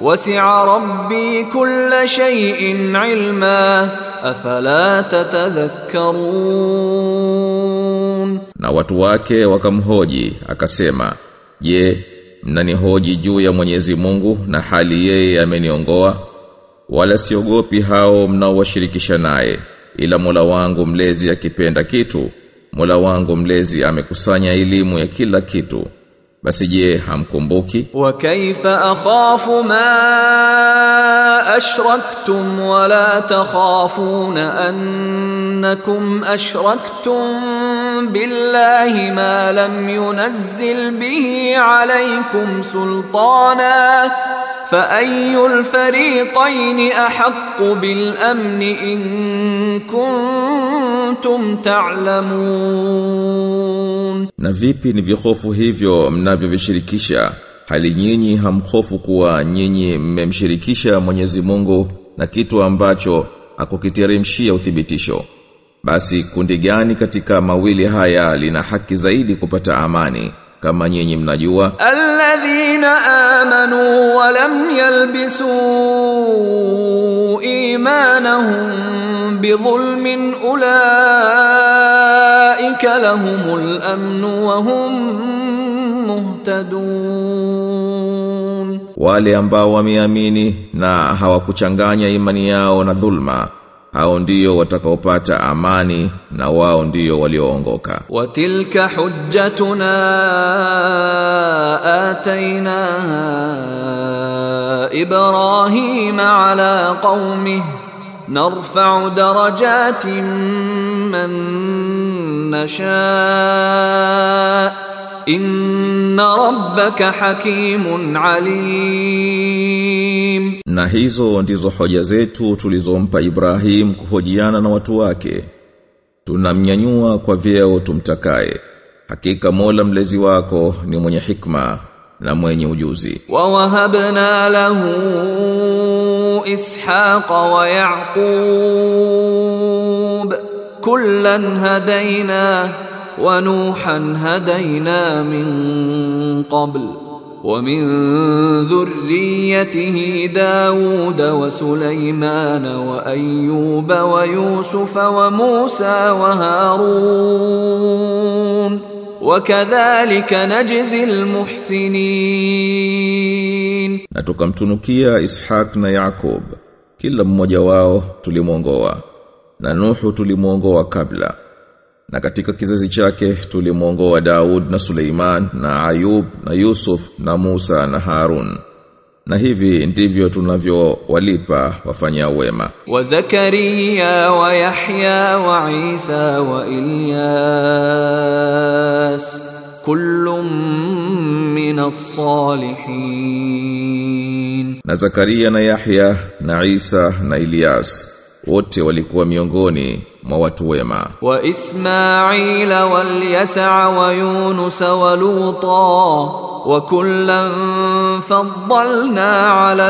Speaker 2: وسع ربي كل شيء علما أفلا تتذكرون
Speaker 1: Na watu wake wakamhoji akasema, "Je, mnanihoji juu ya Mwenyezi Mungu na hali yeye ameniongoa? Wala siogopi hao mnaowashirikisha naye, ila Mola wangu mlezi akipenda kitu, Mola wangu mlezi amekusanya elimu ya kila kitu. Basi je, hamkumbuki?
Speaker 2: وكيف أخاف ما أشركتم ولا تخافون أنكم أشركتم بالله ما لم ينزل به عليكم سلطانا فأي الفريقين أحق بالأمن إن كنتم تعلمون
Speaker 1: Na vipi ni vihofu hivyo mnavyovishirikisha hali nyinyi hamhofu kuwa nyinyi mmemshirikisha Mwenyezi Mungu na kitu ambacho akukiteremshia uthibitisho basi kundi gani katika mawili haya lina haki zaidi kupata amani kama nyinyi mnajua.
Speaker 2: Alladhina amanu wa lam yalbisu imanahum bidhulmin ulaika lahumul amnu wa hum muhtadun.
Speaker 1: Wale ambao wameamini na hawakuchanganya imani yao na dhulma hao ndio watakaopata amani na wao ndio walioongoka.
Speaker 2: Wa tilka hujjatuna ataina ibrahim ala qaumihi narfa'u darajatin man nasha inna rabbaka hakimun alim.
Speaker 1: Na hizo ndizo hoja zetu tulizompa Ibrahim kuhojiana na watu wake. Tunamnyanyua kwa vyeo tumtakaye. Hakika Mola mlezi wako ni mwenye hikma na mwenye ujuzi.
Speaker 2: Wa wahabna lahu ishaqa wa yaqub. Kullan hadaina ونوحا هدينا من قبل ومن ذريته داود وسليمان وأيوب ويوسف وموسى وهارون وكذلك نجزي المحسنين
Speaker 1: Na tukamtunukia Ishaq na Yakub. Kila mmoja wao tulimwongoa. Na Nuhu tulimwongoa kabla. na katika kizazi chake tulimwongoa Daud na Suleiman na Ayub na Yusuf na Musa na Harun. Na hivi ndivyo tunavyowalipa wafanya wema.
Speaker 2: Wa Zakaria wa Yahya wa Isa wa Ilyas kullum minas salihin
Speaker 1: na Zakaria na Yahya na Isa na Ilyas wote walikuwa miongoni mwa watu wema.
Speaker 2: وإسماعيل واليسع ويونس ولوطا وكلا فضلنا على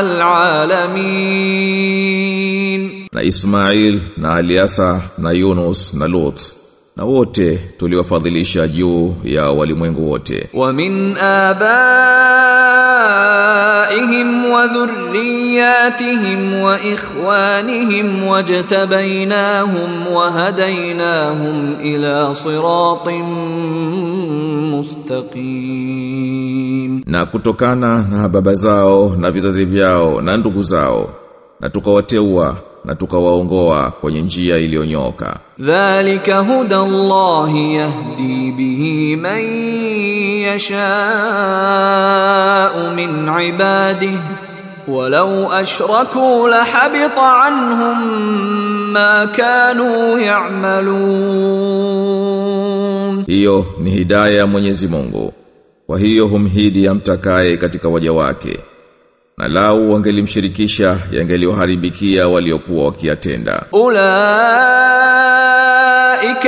Speaker 2: العالمين
Speaker 1: na Ismail na Aliasa na Yunus na Lut na wote tuliwafadhilisha juu ya walimwengu wote.
Speaker 2: Wa min abaihim wa dhurriyatihim wa ikhwanihim wajtabainahum wa hadainahum ila siratin mustaqim.
Speaker 1: Na kutokana na baba zao na vizazi vyao na ndugu zao na tukawateua na tukawaongoa kwenye njia iliyonyoka.
Speaker 2: Dhalika huda Allahi yahdi bihi man yashau min ibadihi walau ashraku lahabita anhum ma kanu ya'malun,
Speaker 1: hiyo ni hidaya ya Mwenyezi Mungu. Kwa hiyo humhidi amtakaye katika waja wake na lau wangelimshirikisha yangeliwaharibikia waliokuwa wakiatenda
Speaker 2: ulaika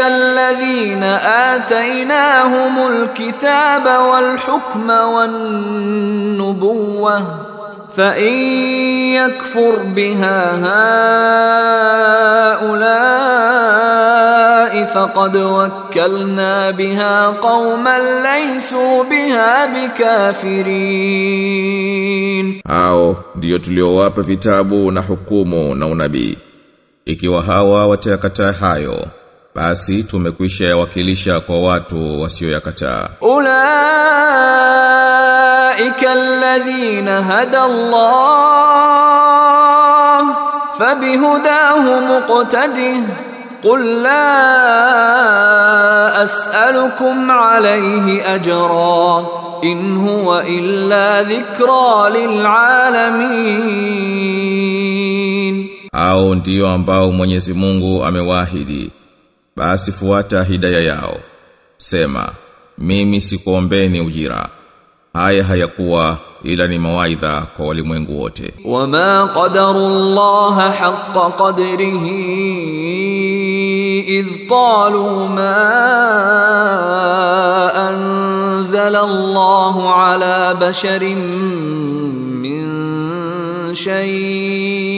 Speaker 2: alladhina atainahumul kitaba wal hukma wan nubuwah فإن يكفر بها هؤلاء فقد وكلنا بها قوما ليسوا بها بكافرين
Speaker 1: hao ndiyo tuliowapa vitabu na hukumu na unabii ikiwa hawa watayakataa hayo basi tumekwisha yawakilisha kwa watu wasioyakataa
Speaker 2: أولئك الذين هدى الله فبهداه مقتده قل لا أسألكم عليه أجرا إن هو إلا ذكرى للعالمين
Speaker 1: hao ndiyo ambao Mwenyezi Mungu amewaahidi basi fuata hidaya yao. Sema mimi sikuombeni ujira. Haya hayakuwa ila ni mawaidha kwa walimwengu wote.
Speaker 2: Wama qadarullah haqqa qadrihi idh qalu ma anzala Allah ala basharin min shay'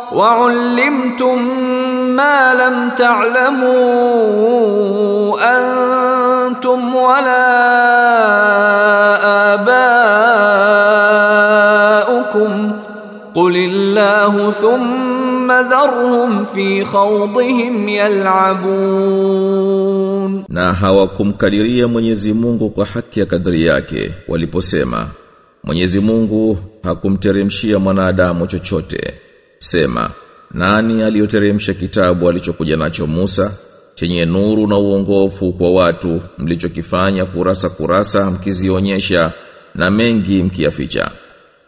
Speaker 2: wa ullimtum ma lam ta'lamu antum wala aba'ukum qulillahu thumma dharhum fi khawdihim yal'abun
Speaker 1: na hawakumkadiria Mwenyezi Mungu kwa haki ya kadri yake waliposema Mwenyezi Mungu hakumteremshia mwanadamu chochote. Sema, nani aliyoteremsha kitabu alichokuja nacho Musa chenye nuru na uongofu kwa watu mlichokifanya kurasa kurasa mkizionyesha na mengi mkiyaficha?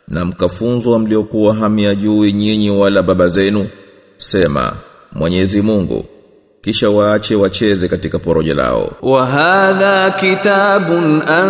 Speaker 1: Na mkafunzwa mliokuwa hamia hamyajui nyinyi wala baba zenu? Sema Mwenyezi Mungu kisha waache wacheze katika poroje lao.
Speaker 2: Wa hadha kitabun an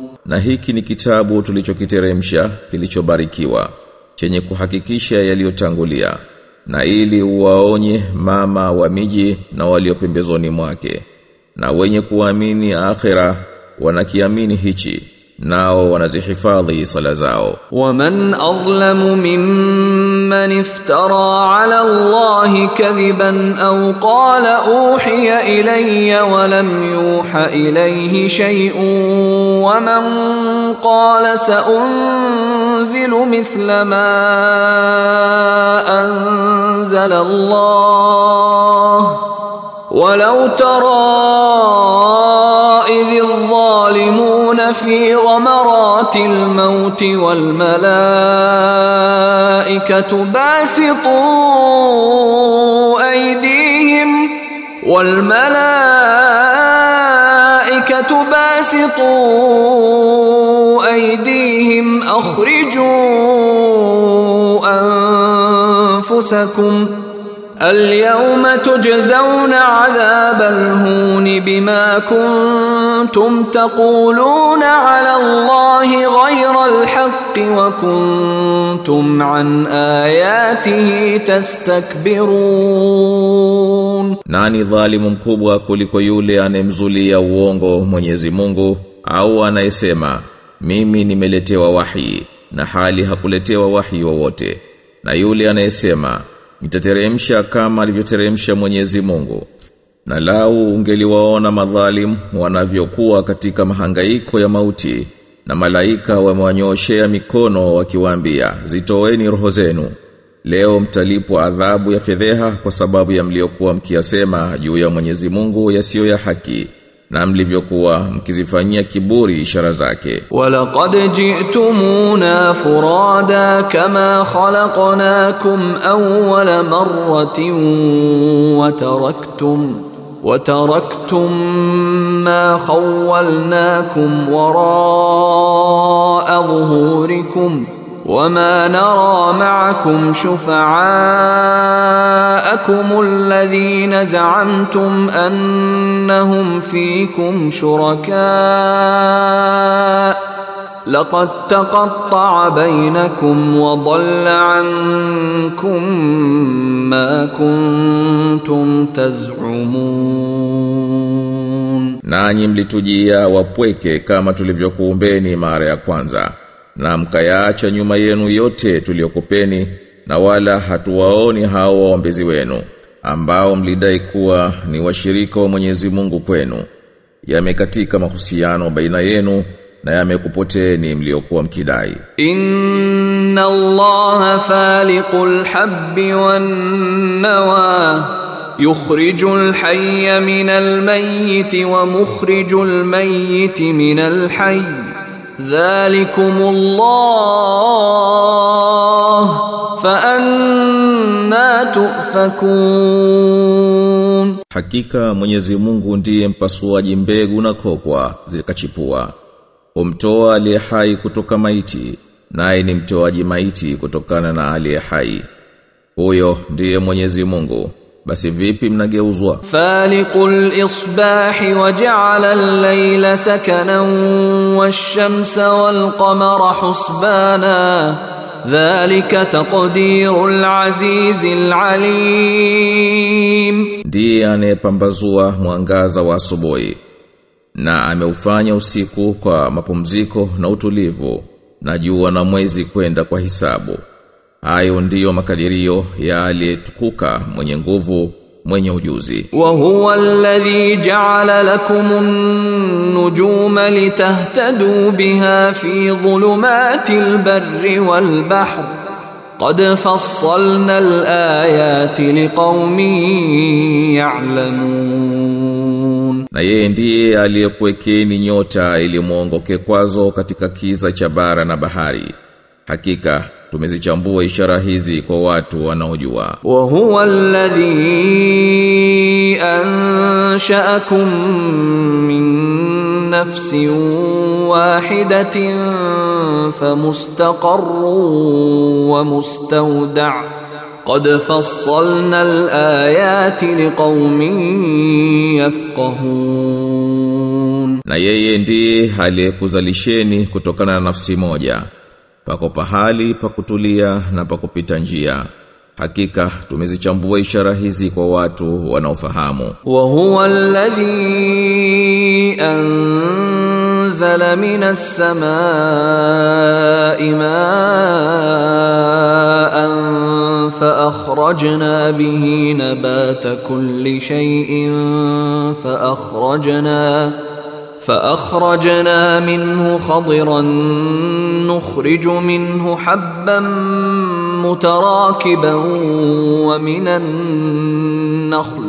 Speaker 1: Na hiki ni kitabu tulichokiteremsha kilichobarikiwa chenye kuhakikisha yaliyotangulia na ili uwaonye mama wa miji na walio pembezoni mwake na wenye kuamini akhira wanakiamini hichi nao wanazihifadhi sala zao
Speaker 2: ومن أظلم ممن افترى على الله كذبا أو قال أوحي إلي ولم يوح إليه شيء ومن قال سأنزل مثل ما أنزل الله ولو ترى إذ الظالمون في غمرات الموت والملائكة باسطوا أيديهم والملائكة باسطوا أيديهم أخرجوا أنفسكم اليوم تجزون عذاب الهون بما كنتم kuntum taquluna ala Allahi ghayra alhaqqi wa kuntum an ayatihi
Speaker 1: nani dhalimu mkubwa kuliko yule anemzulia uongo Mwenyezi Mungu au anayesema mimi nimeletewa wahi na hali hakuletewa wahi wowote. Na yule anayesema nitateremsha kama alivyoteremsha Mwenyezi Mungu. Na lau ungeliwaona madhalim wanavyokuwa katika mahangaiko ya mauti na malaika wamewanyooshea mikono wakiwaambia zitoeni roho zenu leo mtalipwa adhabu ya fedheha kwa sababu ya mliokuwa mkiyasema juu ya Mwenyezi Mungu yasiyo ya haki na mlivyokuwa mkizifanyia kiburi ishara zake.
Speaker 2: Walaqad ji'tumuna furada kama khalaqnakum awwala marratin wa taraktum وتركتم ما خولناكم وراء ظهوركم وما نرى معكم شفعاءكم الذين زعمتم أنهم فيكم شركاء laqad taqatta'a bainakum wa dhalla 'ankum ma kuntum taz'umun,
Speaker 1: nanyi mlitujia wapweke kama tulivyokuumbeni mara ya kwanza na mkayaacha nyuma yenu yote tuliyokupeni na wala hatuwaoni hao waombezi wenu ambao mlidai kuwa ni washirika wa Mwenyezi Mungu kwenu. Yamekatika mahusiano baina yenu na yamekupoteeni mliokuwa mkidai
Speaker 2: إن الله فالق الحب والنوى يخرج الحي من الميت ومخرج الميت من الحي ذلكم الله فأنا تؤفكون
Speaker 1: Hakika Mwenyezi Mungu ndiye mpasuaji mbegu na kokwa zikachipua. humtoa aliye hai kutoka maiti naye ni mtoaji maiti kutokana na aliye hai. Huyo ndiye Mwenyezi Mungu. Basi vipi mnageuzwa?
Speaker 2: Faliqul isbahi waja'ala al-layla sakanan wash-shamsa husbana. Dhalika taqdirul azizil alim.
Speaker 1: Ndiye anayepambazua mwangaza wa asubuhi na ameufanya usiku kwa mapumziko na utulivu na jua na mwezi kwenda kwa hisabu. Hayo ndiyo makadirio ya aliyetukuka mwenye nguvu mwenye ujuzi.
Speaker 2: Wa huwa alladhi ja'ala lakum an-nujuma litahtadu biha fi dhulumatil barri wal bahr qad fassalna al-ayati liqaumin ya'lamun
Speaker 1: na yeye ndiye aliyekuwekeni nyota ili muongoke kwazo katika kiza cha bara na bahari. Hakika tumezichambua ishara hizi kwa watu wanaojua.
Speaker 2: Wa huwa alladhi ansha'akum min nafsin wahidatin famustaqarrun wa mustawda' qad fassalna alayati liqaumin yafqahun,
Speaker 1: na yeye ndiye aliyekuzalisheni kutokana na nafsi moja, pako pahali pa kutulia na pa kupita njia. Hakika tumezichambua ishara hizi kwa watu wanaofahamu.
Speaker 2: Wa huwa alladhi anzala minas samaa'i ma'an فأخرجنا به نبات كل شيء فأخرجنا فأخرجنا منه خضرا نخرج منه حبا متراكبا ومن النخل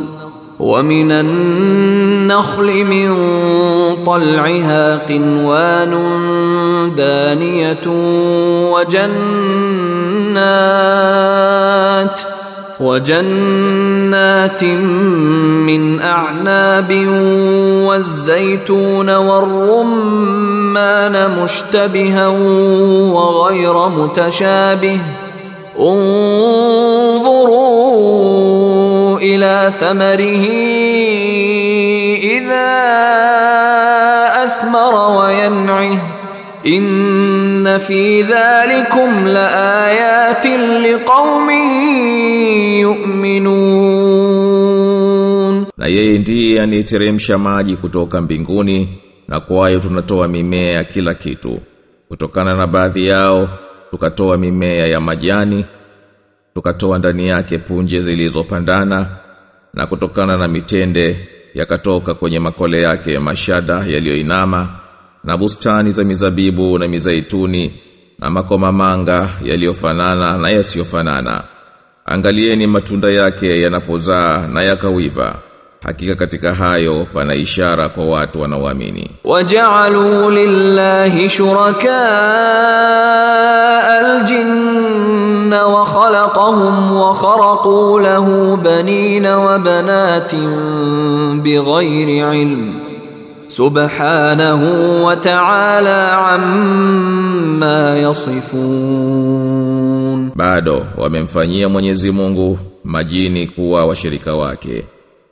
Speaker 2: ومن النخل من طلعها قنوان دانية وجنات وجنات من أعناب والزيتون والرمان مشتبها وغير متشابه. انظروا إلى ثمره إذا إن inna fi dhalikum laayatin liqaumin yu'minun,
Speaker 1: na yeye ndiye anayeteremsha maji kutoka mbinguni na kwayo tunatoa mimea ya kila kitu. Kutokana na baadhi yao tukatoa mimea ya majani tukatoa ndani yake punje zilizopandana na kutokana na mitende yakatoka kwenye makole yake mashada yaliyoinama na bustani za mizabibu na mizaituni na makomamanga yaliyofanana na yasiyofanana. Angalieni matunda yake yanapozaa na yakawiva. Hakika katika hayo pana ishara kwa watu wanaoamini.
Speaker 2: Waja'alu lillahi shuraka aljinna wa khalaqahum wa kharaqu lahu banina wa banatin bighairi ilm subhanahu wa ta'ala amma yasifun,
Speaker 1: bado wamemfanyia Mwenyezi Mungu majini kuwa washirika wake,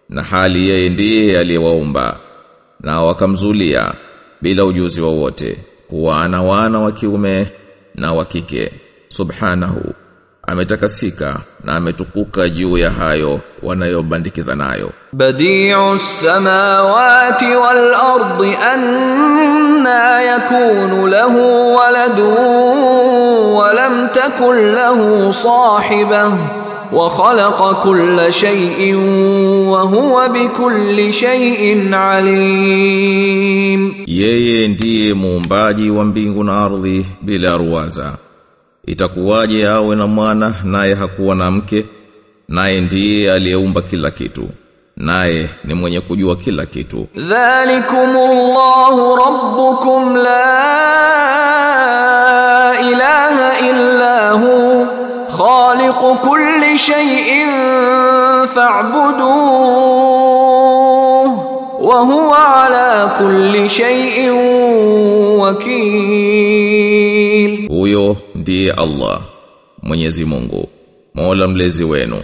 Speaker 1: na hali yeye ndiye aliyewaumba na wakamzulia bila ujuzi wowote kuwa ana wana wa kiume na wa kike. Subhanahu ametakasika na ametukuka juu ya hayo wanayobandikiza nayo.
Speaker 2: Badiu samawati wal ardi anna yakunu lahu waladu wa lam takun lahu sahiba wa khalaqa kulla shay'in wa huwa bikulli shay'in alim.
Speaker 1: Yeye ndiye muumbaji wa mbingu na ardhi bila ruwaza itakuwaje awe na mwana naye hakuwa na mke? Naye ndiye aliyeumba kila kitu naye ni mwenye kujua kila kitu.
Speaker 2: Dhalikumullahu rabbukum la ilaha illa hu khaliqu kulli shay'in fa'buduhu wa huwa ala kulli shay'in wakil.
Speaker 1: Huyo ndiye Allah Mwenyezi Mungu Mola mlezi wenu.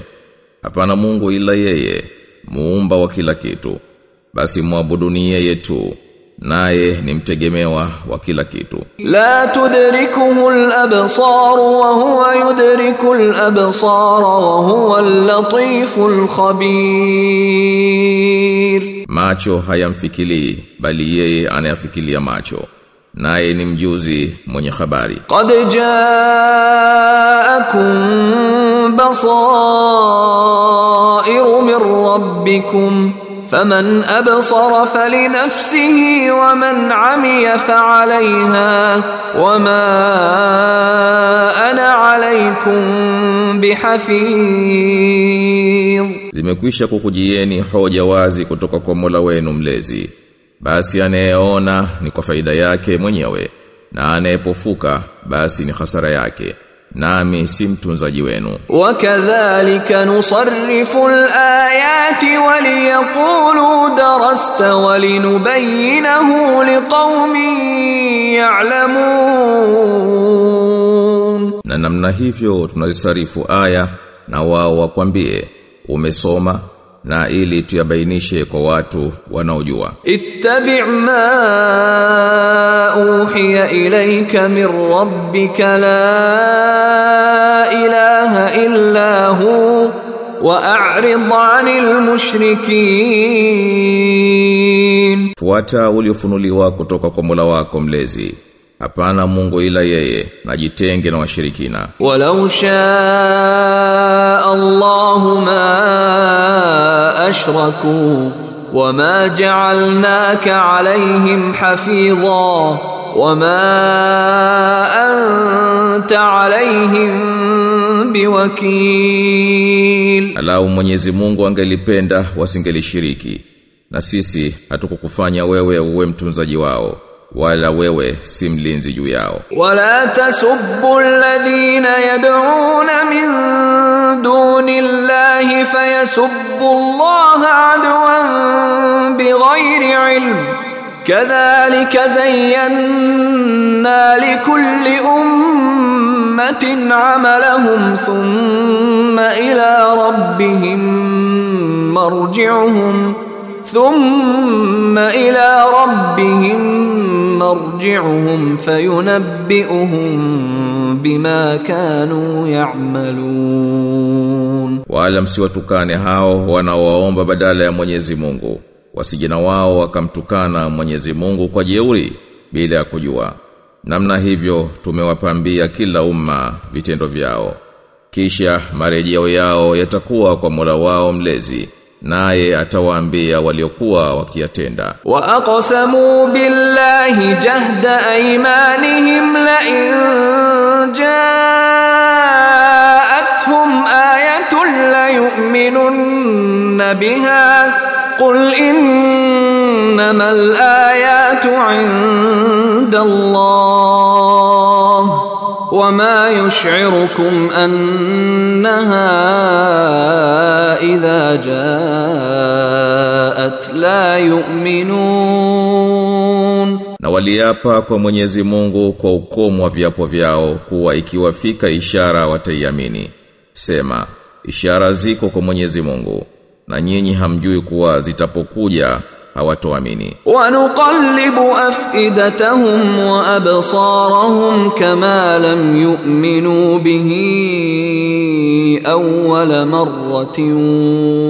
Speaker 1: Hapana Mungu ila yeye muumba wa kila kitu. Basi muabuduni yeye tu naye ni mtegemewa wa kila kitu.
Speaker 2: La tudrikuhu al-absar wa huwa yudriku al-absar wa huwa al-latiful khabir.
Speaker 1: Macho hayamfikili bali yeye anayafikilia macho naye ni mjuzi mwenye habari.
Speaker 2: Qad jaakum basairu min rabbikum. Faman absara falinafsihi waman amiya fa'alayha. Wama ana alaykum bihafiz
Speaker 1: zimekwisha kukujieni hoja wazi kutoka kwa Mola wenu mlezi basi anayeona ni kwa faida yake mwenyewe na anayepofuka basi ni hasara yake nami si mtunzaji wenu.
Speaker 2: Wakadhalika nusarrifu alayati waliyaqulu darasta walinubayyinahu liqaumin ya'lamun.
Speaker 1: Na namna hivyo tunazisarifu aya na wao wakwambie umesoma na ili tuyabainishe kwa watu wanaojua.
Speaker 2: Ittabi' ma uhiya ilayka min rabbika la ilaha illa hu wa a'rid 'anil mushrikin.
Speaker 1: Fuata uliofunuliwa kutoka kwa Mola wako mlezi. Hapana Mungu ila yeye, najitenge na washirikina.
Speaker 2: Walau shaa ma ashraku wama ja'alnaka alayhim hafidha wama anta alayhim biwakil.
Speaker 1: Alau Mwenyezi Mungu angelipenda wasingelishiriki na sisi hatukukufanya wewe uwe mtunzaji wao wala wewe si mlinzi juu yao
Speaker 2: wala tasubbu alladhina yad'un min dunillahi fayasubbu Allah adwan bighairi ilm kadhalika zayyana likulli ummatin amalahum thumma ila rabbihim marji'uhum ثم إلى ربهم مرجعهم فينبئهم بما كانوا يعملون
Speaker 1: Wala msiwatukane hao wanaowaomba badala ya Mwenyezi Mungu. Wasije na wao wakamtukana Mwenyezi Mungu kwa jeuri bila ya kujua. Namna hivyo tumewapambia kila umma vitendo vyao. Kisha marejeo yao yatakuwa kwa Mola wao mlezi. Naye atawaambia waliokuwa wakiyatenda.
Speaker 2: وأقسموا بالله جهد أيمانهم لئن جاءتهم آية ليؤمنن بها قل إنما الآيات عند الله وما يشعركم أنها إذا جاءت لا يؤمنون
Speaker 1: Na waliapa kwa Mwenyezi Mungu kwa ukomo wa viapo vyao kuwa ikiwafika ishara wataiamini. Sema, ishara ziko kwa Mwenyezi Mungu na nyinyi hamjui kuwa zitapokuja hawatoamini.
Speaker 2: Wa nuqallibu afidatahum wa absarahum kama lam yu'minu bihi awwala marratin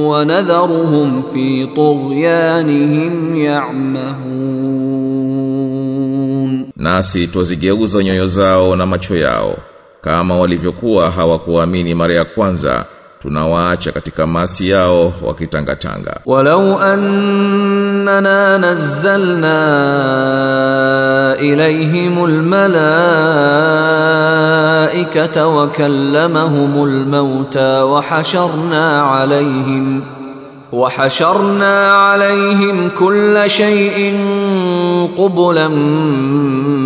Speaker 2: wa nadharuhum fi tughyanihim ya'mahun.
Speaker 1: Nasi twazigeuza nyoyo zao na macho yao kama walivyokuwa hawakuamini mara ya kwanza tunawaacha katika masi yao wakitangatanga
Speaker 2: walau annana nazzalna ilayhimul malaikata wa kallamahumul mauta wa hasharna alayhim وحشرنا عليهم كل شيء قبلا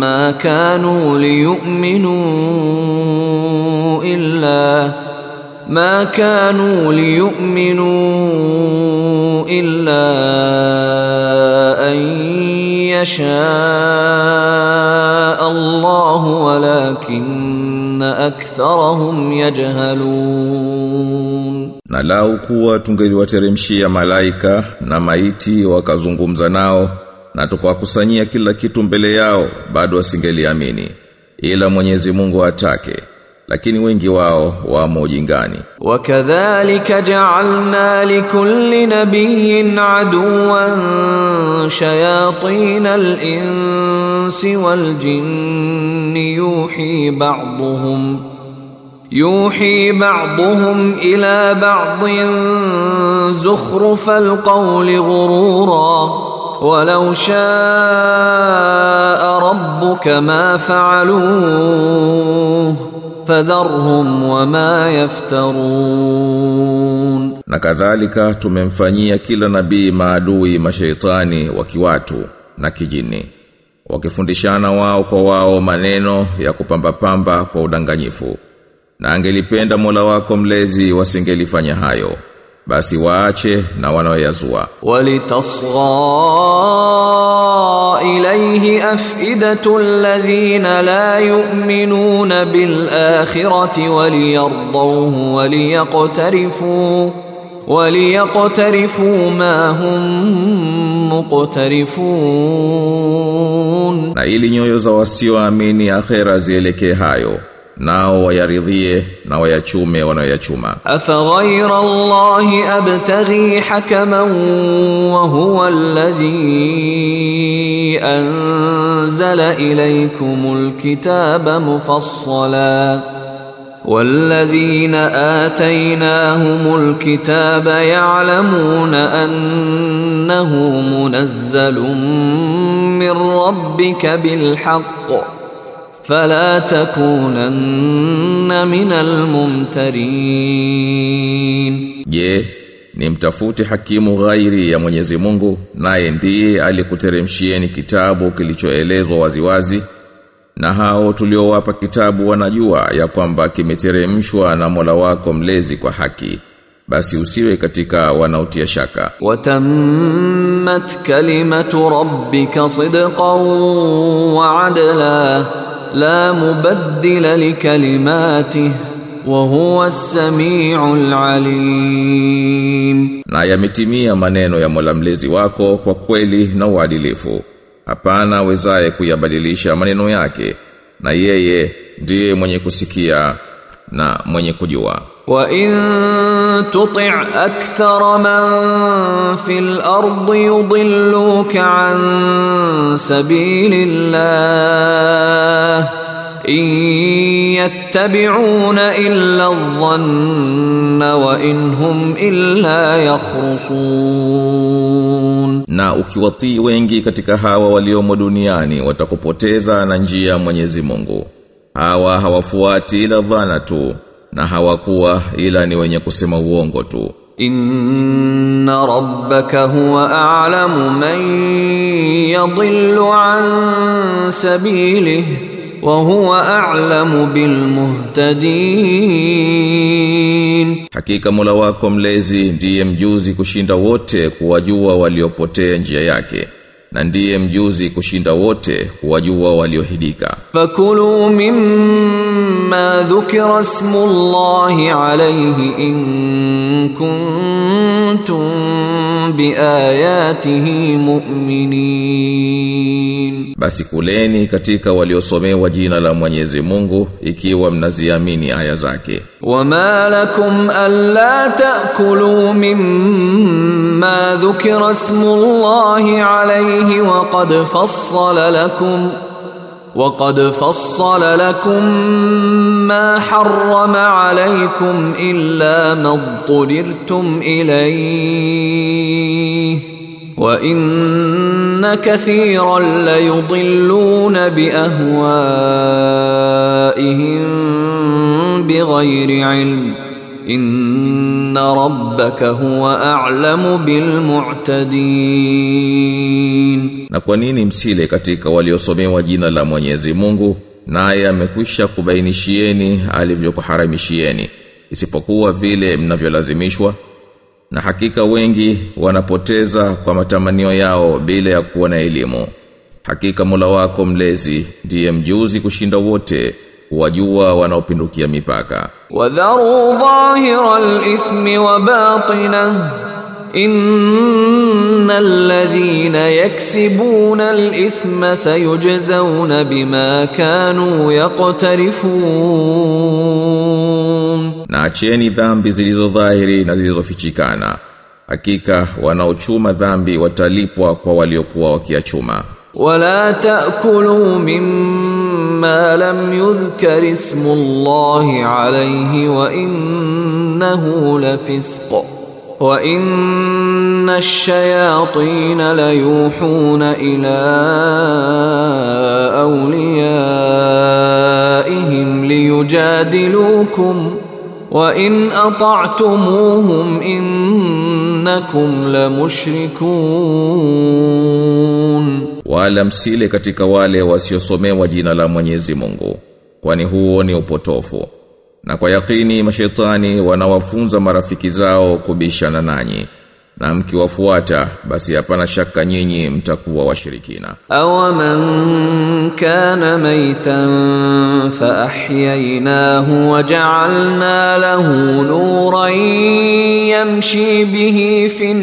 Speaker 2: ما كانوا ليؤمنوا إلا ما كانوا ليؤمنوا إلا أن يشاء الله ولكن أكثرهم يجهلون
Speaker 1: Na lau kuwa tungeliwateremshia malaika na maiti wakazungumza nao na tukawakusanyia kila kitu mbele yao bado wasingeliamini ila Mwenyezi Mungu atake lakini wengi wao wamo jingani
Speaker 2: wakadhalika ja'alna likulli nabiyyin aduwan shayatin al-insi wal jinni yuhi ba'dhum يوحي بعضهم إلى بعض زخرف القول غرورا ولو شاء ربك ما فعلوه fadharhum wama yaftarun.
Speaker 1: Na kadhalika tumemfanyia kila nabii maadui mashaitani wakiwatu na kijini wakifundishana wao kwa wao maneno ya kupambapamba kwa udanganyifu. Na angelipenda Mola wako mlezi wasingelifanya hayo basi waache na wanaoyazua.
Speaker 2: Walitasgha ilayhi afidatu alladhina la yu'minuna bil akhirati waliyardawhu waliyaqtarifu waliyaqtarifu ma hum muqtarifun.
Speaker 1: Na ili nyoyo za wasioamini akhera zielekee hayo nao wayaridhie na wayachume wanayachuma
Speaker 2: afa ghayra allah abtaghi hakaman wa huwa alladhi anzala ilaykum alkitaba mufassala والذين آتيناهم الكتاب يعلمون أنه منزل من ربك بالحق فلا تكونن من الممترين
Speaker 1: Je, ni mtafute hakimu ghairi ya Mwenyezi Mungu naye ndiye alikuteremshieni kitabu kilichoelezwa waziwazi na hao tuliowapa kitabu wanajua ya kwamba kimeteremshwa na Mola wako mlezi kwa haki basi usiwe katika wanaotia shaka
Speaker 2: وتمت كلمة ربك صدقا la mubaddila likalimatihi wa huwa as-sami'ul alim,
Speaker 1: na yametimia maneno ya Mola mlezi wako kwa kweli na uadilifu, hapana wezaye kuyabadilisha maneno yake, na yeye ndiye mwenye kusikia na mwenye kujua.
Speaker 2: Wa in tuti akthara man fil ardi yudilluka an sabilillah in yattabi'una illa dhanna wa in hum illa yakhrusun.
Speaker 1: Na ukiwatii wengi katika hawa waliomo duniani watakupoteza na njia Mwenyezi Mungu hawa hawafuati ila dhana tu na hawakuwa ila ni wenye kusema uongo tu.
Speaker 2: Inna rabbaka huwa a'lamu man yadhillu an sabilihi wa huwa a'lamu bil muhtadin.
Speaker 1: Hakika mola wako mlezi ndiye mjuzi kushinda wote kuwajua waliopotea njia yake na ndiye mjuzi kushinda wote wajua waliohidika.
Speaker 2: Fakulu mimma dhukira ismullahi alayhi in kuntum biayatihi mu'minin.
Speaker 1: Basi kuleni katika waliosomewa jina la Mwenyezi Mungu ikiwa mnaziamini aya zake.
Speaker 2: وما لكم ألا تأكلوا مما ذكر اسم الله عليه وقد فصل لكم وقد فصل لكم ما حرم عليكم إلا ما اضطررتم إليه wa inna kathiran la yudilluna bi ahwaihim bighairi ilm inna rabbaka huwa a'lamu bil mu'tadin
Speaker 1: na kwa nini msile katika waliosomewa jina la Mwenyezi Mungu naye amekwisha kubainishieni alivyokuharamishieni isipokuwa vile mnavyolazimishwa? na hakika wengi wanapoteza kwa matamanio yao bila ya kuwa na elimu. Hakika mula wako mlezi ndiye mjuzi kushinda wote wajua wanaopindukia mipaka.
Speaker 2: Wadharu dhahira al-ithmi wa batina inna alladhina yaksibuna al-ithma sayujzauna bima kanu yaqtarifun.
Speaker 1: na acheni dhambi zilizo dhahiri na zilizofichikana hakika wanaochuma dhambi watalipwa kwa waliokuwa wakiachuma
Speaker 2: ولا تأكلوا مما لم يذكر اسم الله عليه وإنه لفسق وإن الشياطين ليوحون إلى أوليائهم wa in ata'tumuhum innakum lamushrikun,
Speaker 1: wala msile katika wale wasiosomewa jina la Mwenyezi Mungu, kwani huo ni upotofu. Na kwa yakini mashetani wanawafunza marafiki zao kubishana nanyi na mkiwafuata basi hapana shaka nyinyi mtakuwa washirikina
Speaker 2: aw man kana maitan fa ahyaynahu wa ja'alna lahu nuran yamshi bihi fin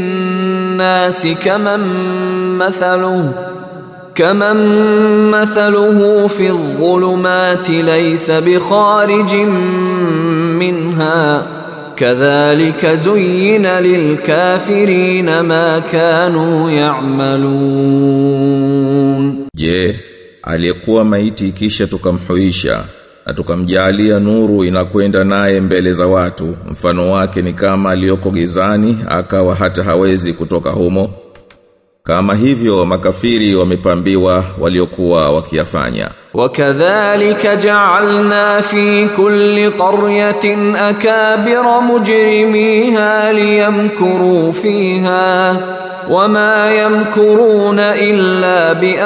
Speaker 2: nasi kaman mathaluhu كمن مثله في الظلمات bi kharijin منها kadhalika zuyina lilkafirina ma kanu ya'malun
Speaker 1: je aliyekuwa maiti kisha tukamhuisha na tukamjalia nuru inakwenda naye mbele za watu mfano wake ni kama aliyoko gizani akawa hata hawezi kutoka humo kama hivyo makafiri wamepambiwa waliokuwa wakiyafanya.
Speaker 2: Wakadhalika ja'alna fi kulli qaryatin akabira mujrimiha liyamkuru fiha wama yamkuruna illa bi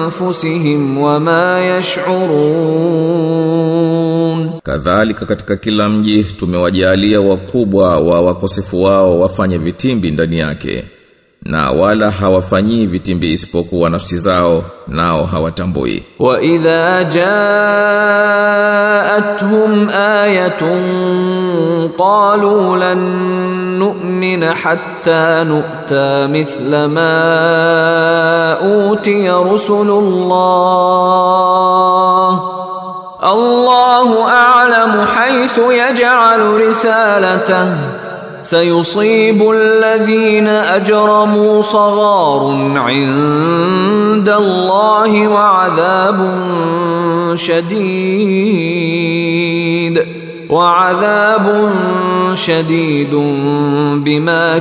Speaker 2: anfusihim wama yash'urun.
Speaker 1: Kadhalika katika kila mji tumewajalia wakubwa wa wakosefu wao wafanye vitimbi ndani yake na wala hawafanyii vitimbi isipokuwa nafsi zao nao hawatambui.
Speaker 2: Wa idha ja'atuhum ayatun qalu lan nu'mina hatta nu'ta mithla ma utiya rusulullah. Allahu a'lamu haythu yaj'alu risalatahu sayusibu alladhina ajramu sagharun inda Allahi wa adhabun shadid wa adhabun shadidun bima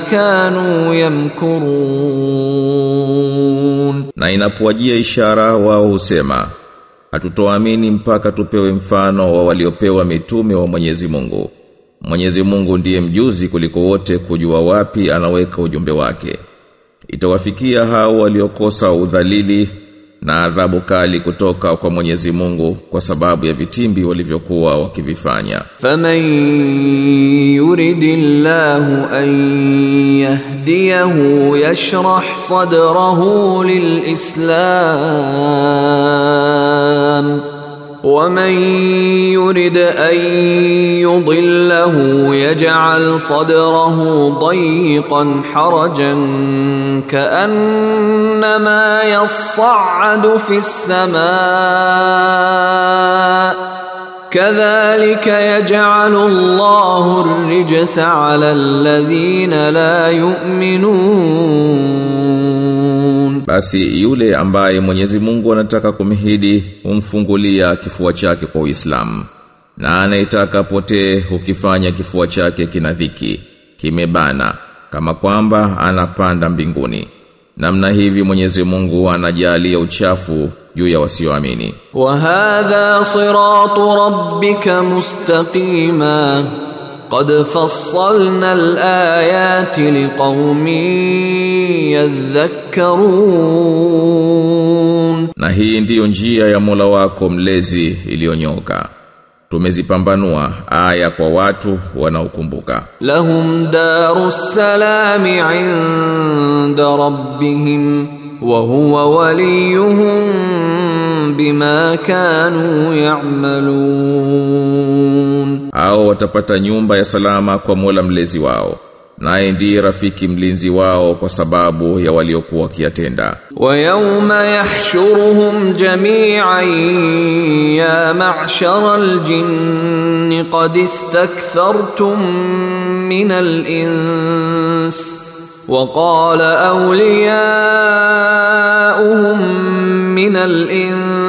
Speaker 1: na inapuajia ishara wao husema hatutoamini mpaka tupewe mfano wa waliopewa mitume wa Mwenyezi Mungu. Mwenyezi Mungu ndiye mjuzi kuliko wote kujua wapi anaweka ujumbe wake. Itawafikia hao waliokosa udhalili na adhabu kali kutoka kwa Mwenyezi Mungu kwa sababu ya vitimbi walivyokuwa wakivifanya.
Speaker 2: Faman yuridillahu an yahdiyahu yashrah sadrahu lilislam ومن يرد ان يضله يجعل صدره ضيقا حرجا كانما يصعد في السماء كذلك يجعل الله الرجس على الذين لا يؤمنون
Speaker 1: basi yule ambaye Mwenyezi Mungu anataka kumhidi humfungulia kifua chake kwa Uislamu. Na anaitaka potee ukifanya kifua chake kina dhiki kimebana kama kwamba anapanda mbinguni. Namna hivi Mwenyezi Mungu anajalia uchafu juu ya wasioamini.
Speaker 2: Wa hadha siratu rabbika mustaqima قد فصلنا الآيات لقوم يذكرون
Speaker 1: Na hii ndiyo njia ya Mola wako mlezi iliyonyoka. Tumezipambanua aya kwa watu wanaokumbuka.
Speaker 2: لهم دار السلام عند ربهم وهو وليهم بما كانوا يعملون
Speaker 1: Hao watapata nyumba ya salama kwa Mola mlezi wao. Naye ndiye rafiki mlinzi wao kwa sababu ya waliokuwa wakiyatenda.
Speaker 2: ويوم يحشرهم جميعا يا معشر الجن قد استكثرتم من الإنس وقال أولياؤهم من الإنس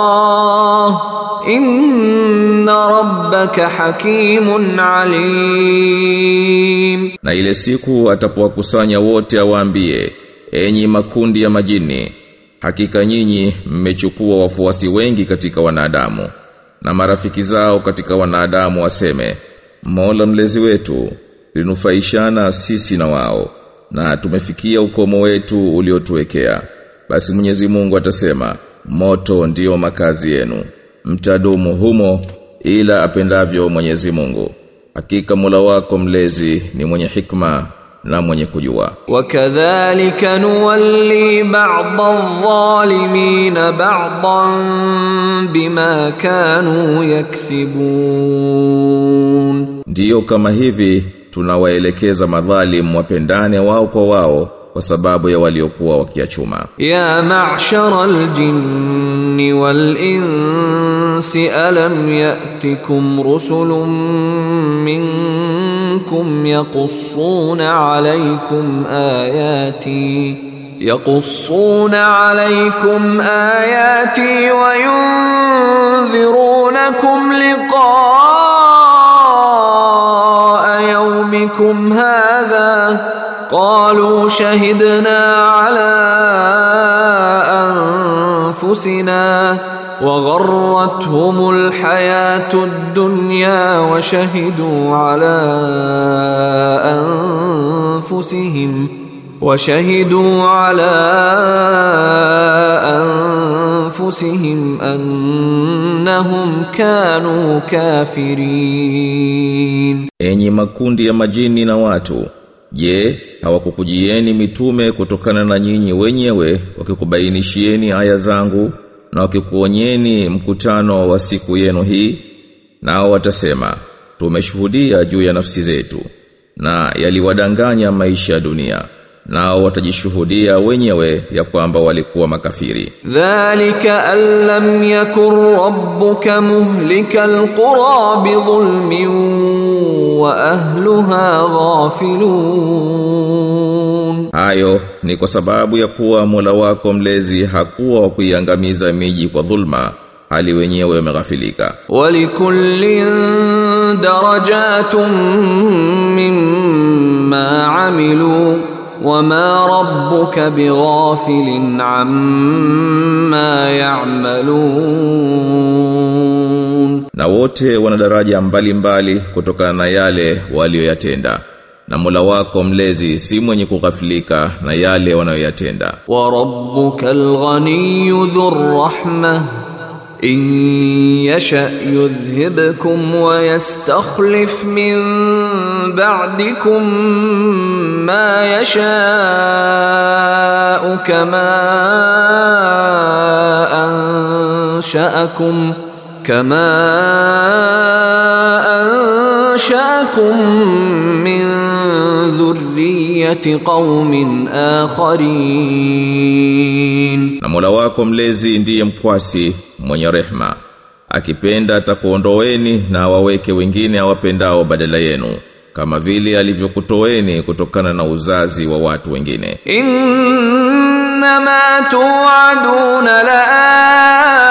Speaker 2: inna rabbaka hakimun alim
Speaker 1: na ile siku atapowakusanya wote awaambie enyi makundi ya majini hakika nyinyi mmechukua wafuasi wengi katika wanadamu na marafiki zao katika wanadamu waseme Mola mlezi wetu linufaishana sisi na wao na tumefikia ukomo wetu uliotuwekea basi Mwenyezi Mungu atasema moto ndio makazi yenu. Mtadumu humo ila apendavyo Mwenyezi Mungu. Hakika Mola wako mlezi ni mwenye hikma na mwenye kujua.
Speaker 2: Wakadhalika nuwalli ba'dha dhalimin ba'dhan bima kanu yaksibun.
Speaker 1: Ndiyo kama hivi tunawaelekeza madhalim wapendane wao kwa wao kwa sababu ya waliokuwa wakiachuma.
Speaker 2: يا معشر الجن والإنس ألم يأتكم رسل منكم يقصون عليكم آياتي يقصون عليكم آياتي وينذرونكم لقاء يومكم هذا قالوا شهدنا على أنفسنا وغرتهم الحياة الدنيا وشهدوا على أنفسهم وشهدوا على أنفسهم أنهم كانوا كافرين.
Speaker 1: Enyi makundi ya majini na watu, je, hawakukujieni mitume kutokana na nyinyi wenyewe wakikubainishieni aya zangu na wakikuonyeni mkutano wa siku yenu hii? Nao watasema, tumeshuhudia juu ya nafsi zetu na yaliwadanganya maisha ya dunia nao watajishuhudia wenyewe ya kwamba walikuwa makafiri.
Speaker 2: Dhalika allam yakun rabbuka muhlikal qura bidhulmin wa ahliha ghafilun.
Speaker 1: Hayo ni kwa sababu ya kuwa mula wako mlezi hakuwa kuiangamiza miji kwa dhulma hali wenyewe wameghafilika.
Speaker 2: Walikullin darajatun mimma amilu wama rabbuka bighafilin amma ya'malun,
Speaker 1: na wote wana daraja mbalimbali kutokana na yale waliyoyatenda. Na Mola wako mlezi si mwenye kughafilika na yale wanayoyatenda.
Speaker 2: wa rabbukal ghaniyyu dhur rahmah إن يشأ يذهبكم ويستخلف من بعدكم ما يشاء كما أنشأكم كما أنشأكم من ذرية قوم آخرين.
Speaker 1: Na Mola wako mlezi mwenye rehma. Akipenda atakuondoeni na awaweke wengine awapendao badala yenu kama vile alivyokutoeni kutokana na uzazi wa watu wengine.
Speaker 2: Innama tu'aduna la'at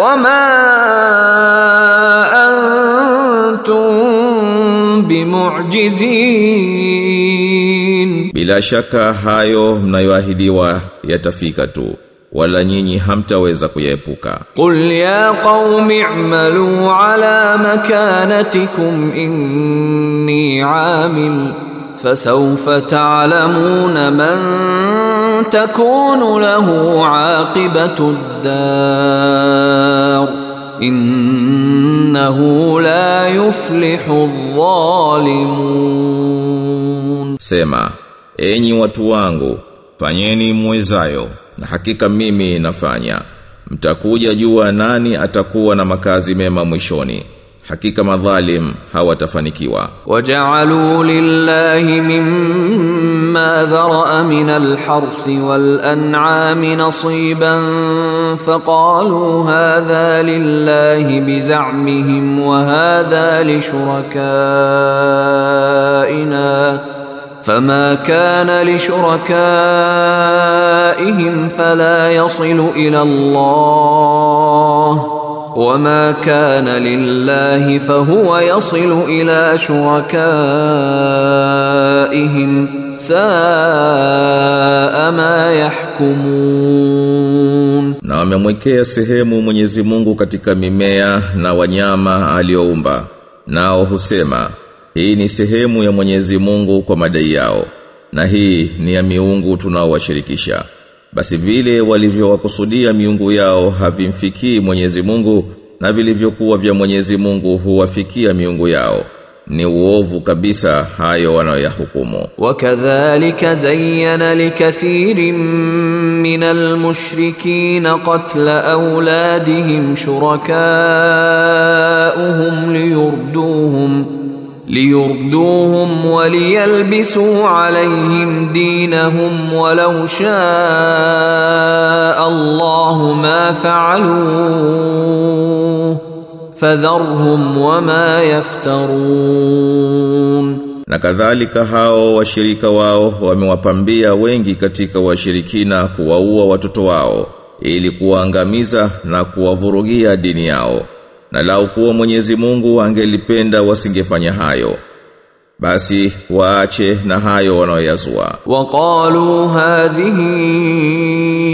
Speaker 2: wama antum bimu'jizin.
Speaker 1: Bila shaka hayo mnayoahidiwa yatafika tu wala nyinyi hamtaweza kuyaepuka.
Speaker 2: Qul ya qaumi i'malu ala makanatikum inni amil fasawfa ta'lamuna man takunu lahu aqibatu ad-dar innahu la yuflihu adh-dhalimun.
Speaker 1: Sema, enyi watu wangu, fanyeni mwezayo na hakika mimi nafanya. Mtakuja jua nani atakuwa na makazi mema mwishoni. Hakika madhalim hawatafanikiwa.
Speaker 2: وجعلوا لله مما ذرأ من الحرث والأنعام نصيبا فقالوا هذا لله بزعمهم وهذا لشركائنا فما كان لشركائهم فلا يصل إلى الله وما كان لله فهو يصل إلى شركائهم ساء ما يحكمون
Speaker 1: Na wamemwekea sehemu Mwenyezi Mungu katika mimea na wanyama alioumba. Nao husema, hii ni sehemu ya Mwenyezi Mungu kwa madai yao na hii ni ya miungu tunaowashirikisha. Basi vile walivyowakusudia miungu yao havimfikii Mwenyezi Mungu na vilivyokuwa vya Mwenyezi Mungu huwafikia miungu yao ni uovu kabisa hayo wanayoyahukumu.
Speaker 2: Wakadhalika zayana likathirin min almushrikin qatla awladihim shurakaahum liyurduhum liyurduhum waliyalbisu alayhim dinahum walau sha Allahu ma fa'aluhu fadharhum wama yaftarun
Speaker 1: na kadhalika hao washirika wao wamewapambia wengi katika washirikina kuwaua watoto wao ili kuwaangamiza na kuwavurugia dini yao na lau kuwa Mwenyezi Mungu angelipenda wasingefanya hayo basi waache na hayo wanaoyazua.
Speaker 2: Waqalu hadhihi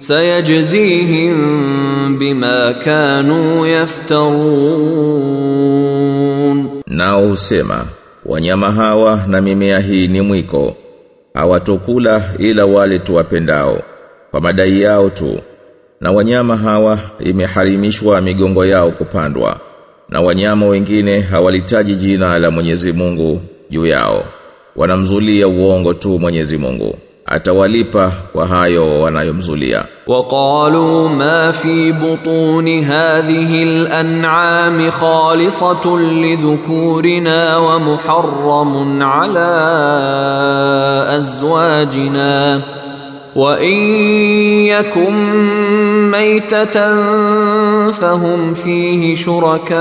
Speaker 2: sayajzihim bima kanu yaftarun,
Speaker 1: nao husema wanyama hawa na mimea hii ni mwiko, hawatokula ila wale tuwapendao kwa madai yao tu, na wanyama hawa imeharimishwa migongo yao kupandwa, na wanyama wengine hawalitaji jina la Mwenyezi Mungu juu yao, wanamzulia uongo tu Mwenyezi Mungu. atawalipa kwa hayo wanayomzulia
Speaker 2: waqalu ma fi butun hadhihi al-an'am khalisatun lidhukurina wa muharramun ala azwajina وَإِن يَكُن مَّيْتَةً فَهُمْ فِيهِ شُرَكَاءُ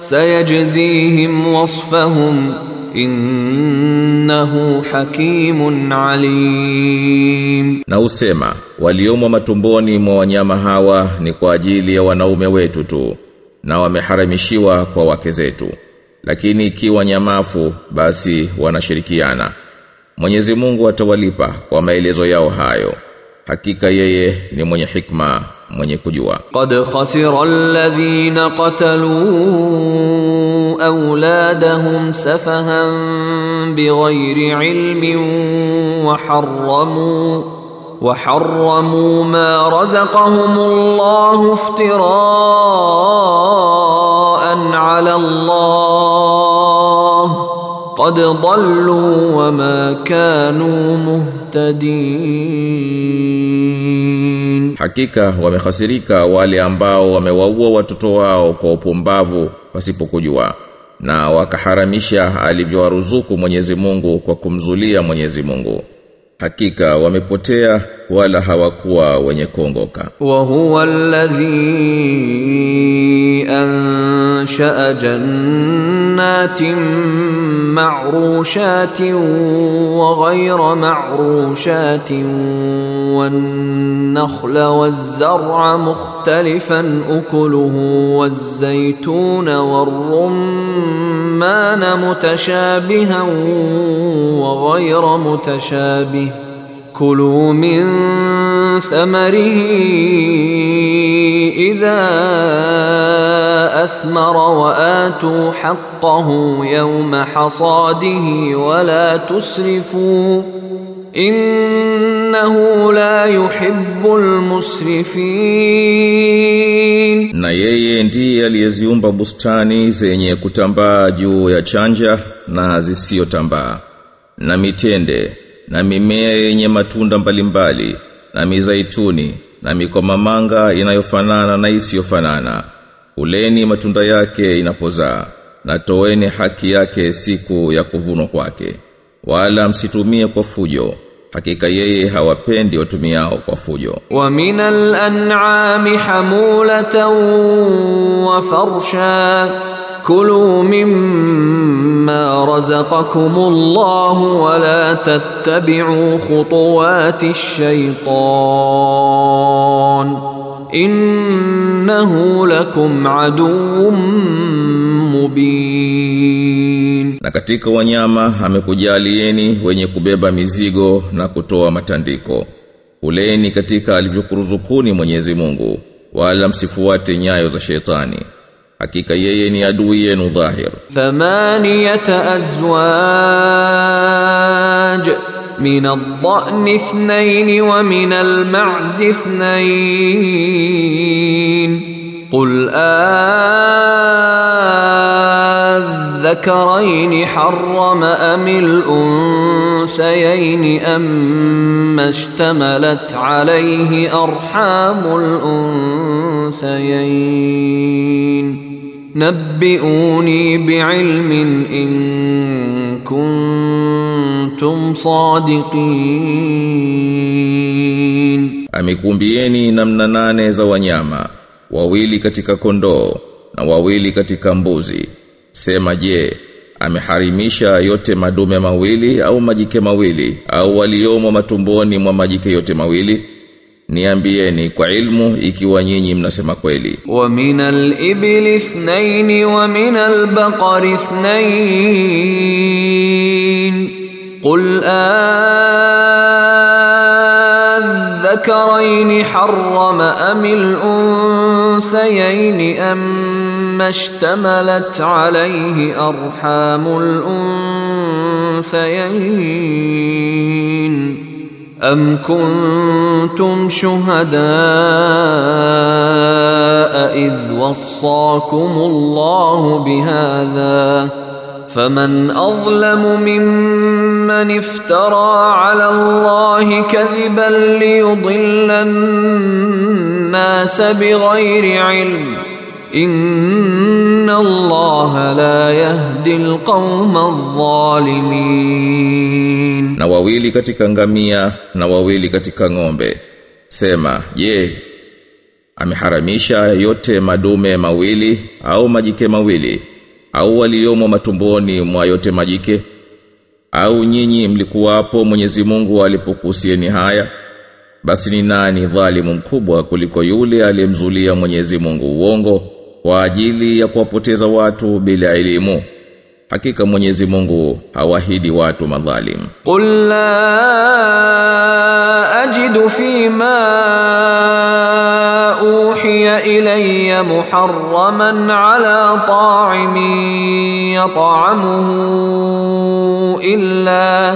Speaker 2: سَيَجْزِيهِمْ وَصْفَهُمْ innahu hakimun alim.
Speaker 1: Na usema waliomo matumboni mwa wanyama hawa ni kwa ajili ya wanaume wetu tu na wameharamishiwa kwa wake zetu. Lakini ikiwa nyamafu basi wanashirikiana. Mwenyezi Mungu atawalipa kwa maelezo yao hayo. Hakika yeye ni mwenye hikma. mwenye kujua
Speaker 2: qad khasira alladhina qatalu awladahum safahan bighayri ilmin wa harramu وحرموا ما رزقهم الله افتراء على الله قد ضلوا وما كانوا مهتدين
Speaker 1: hakika wamehasirika wale ambao wamewaua watoto wao kwa upumbavu pasipokujua na wakaharamisha alivyowaruzuku Mwenyezi Mungu kwa kumzulia Mwenyezi Mungu. Hakika wamepotea wala hawakuwa wenye kuongoka.
Speaker 2: Wa huwa alladhi anshaa jannah جنات معروشات وغير معروشات والنخل والزرع مختلفا أكله والزيتون والرمان متشابها وغير متشابه. كلوا من ثمره idha athmara wa atu haqqahu yawma hasadihi wa la tusrifu innahu la yuhibbul musrifin,
Speaker 1: na yeye ndiye aliyeziumba bustani zenye kutambaa juu ya chanja na zisiyotambaa na mitende na mimea yenye matunda mbalimbali na mizaituni na mikomamanga inayofanana na isiyofanana uleni matunda yake inapozaa na toeni haki yake siku ya kuvunwa kwake. Wala msitumie kwa fujo hakika yeye hawapendi watumiao kwa fujo.
Speaker 2: Wa minal an'ami hamulatan wa farsha kulu mimma razaqakumullahu wa la tattabi'u khutuwati shaytan innahu lakum aduwwum mubin
Speaker 1: na katika wanyama amekujalieni wenye kubeba mizigo na kutoa matandiko. Kuleni katika alivyokuruzukuni Mwenyezi Mungu wala msifuate nyayo za shetani. hakika yeye ni adui yenu dhahir.
Speaker 2: Thamaniyata azwaj min ad-da'n ithnayn wa min al-ma'z ithnayn قل أذكرين حرم أم الأنثيين أم اشتملت عليه أرحام الأنثيين نبئوني بعلم إن كنتم صادقين
Speaker 1: Amekumbieni namna nane za wanyama, wawili katika kondoo na wawili katika mbuzi. Sema je, ameharimisha yote madume mawili au majike mawili au waliomo matumboni mwa majike yote mawili? niambieni kwa ilmu ikiwa nyinyi mnasema kweli
Speaker 2: wa minal ibli ithnain wa minal baqar ithnain qul ذكرين حرم أم الأنثيين أم اشتملت عليه أرحام الأنثيين أم كنتم شهداء إذ وصاكم الله بهذا فمن أظلم ممن افترى على الله كذبا ليضل الناس بغير علم Inna Allah la yahdi alqauma adh-dhalimin.
Speaker 1: Na wawili katika ngamia na wawili katika ng'ombe. Sema, je, ameharamisha yote madume mawili au majike mawili au waliomo matumboni mwa yote majike? Au nyinyi mlikuwapo Mwenyezi Mungu alipokusieni haya? Basi ni nani dhalimu mkubwa kuliko yule aliyemzulia Mwenyezi Mungu uongo? kwa ajili ya kuwapoteza watu bila elimu? Hakika Mwenyezi Mungu hawahidi watu madhalim.
Speaker 2: قل لا أجد فيما أوحي إلي محرما على طاعم يطعمه إلا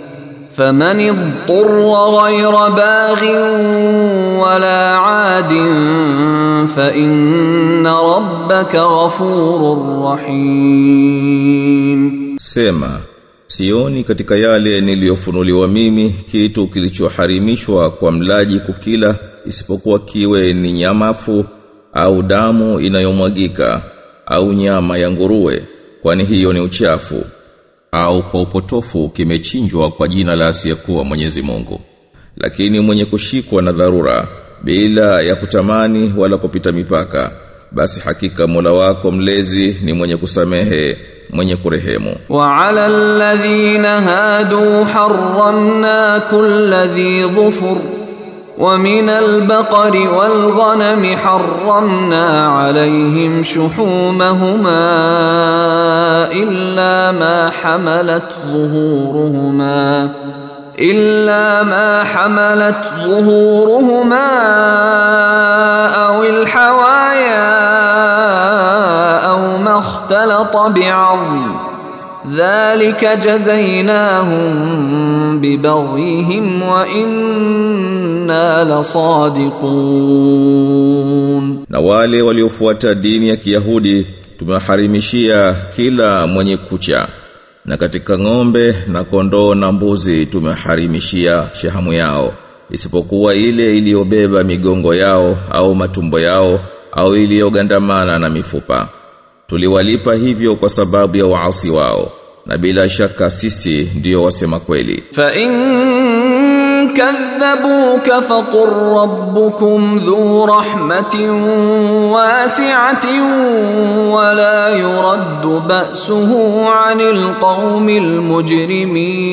Speaker 2: faman idurra ghayra baghin wala adin fa inna rabbaka ghafurur
Speaker 1: rahim sioni katika yale niliyofunuliwa mimi kitu kilichoharimishwa kwa mlaji kukila isipokuwa kiwe ni nyamafu au damu inayomwagika au nyama ya nguruwe kwani hiyo ni uchafu au kwa upotofu kimechinjwa kwa jina la asiyekuwa Mwenyezi Mungu. Lakini mwenye kushikwa na dharura bila ya kutamani wala kupita mipaka basi hakika Mola wako mlezi ni mwenye kusamehe mwenye kurehemu.
Speaker 2: Wa ala alladhina hadu harramna kulli dhufur. ومن البقر والغنم حرمنا عليهم شحومهما إلا ما حملت ظهورهما إلا ما حملت ظهورهما أو الحوايا أو ما اختلط بعظم. dhalika jazainahum bibaghihim wa inna lasadiqun,
Speaker 1: na wale waliofuata dini ya Kiyahudi tumeharimishia kila mwenye kucha. Na katika ng'ombe na kondoo na mbuzi tumeharimishia shahamu yao. Isipokuwa ile iliyobeba migongo yao au matumbo yao au iliyogandamana na mifupa. Tuliwalipa hivyo kwa sababu ya waasi wao na bila shaka sisi ndio wasema kweli.
Speaker 2: Fa in kadhabuka faqur rabbukum dhu rahmatin wasi'atin wa la yuraddu ba'suhu 'anil qaumil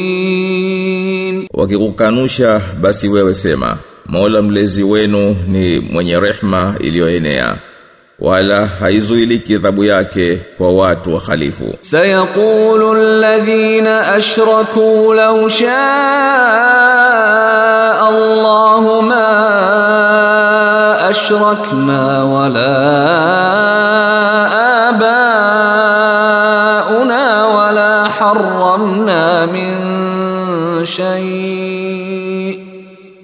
Speaker 2: mujrimin.
Speaker 1: Wakikukanusha basi wewe sema Mola mlezi wenu ni mwenye rehma iliyoenea wala haizuiliki adhabu yake kwa watu wahalifu
Speaker 2: سيقول الذين أشركوا لو شاء الله ما أشركنا ولا آباؤنا ولا حرمنا من شيء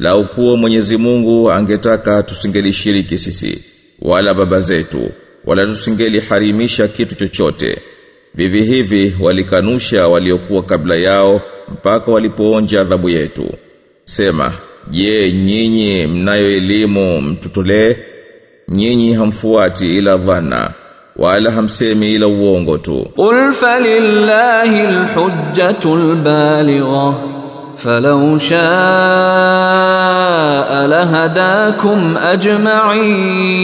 Speaker 1: Lau kuwa Mwenyezi Mungu angetaka tusingelishiriki sisi wala baba zetu wala tusingeliharimisha kitu chochote. Vivi hivi walikanusha waliokuwa kabla yao mpaka walipoonja adhabu yetu. Sema, je, nyinyi mnayo elimu mtutolee? Nyinyi hamfuati ila dhana wala hamsemi ila uongo tu.
Speaker 2: Qul falillahi alhujjatul baligha falau shaa lahadakum ajma'in,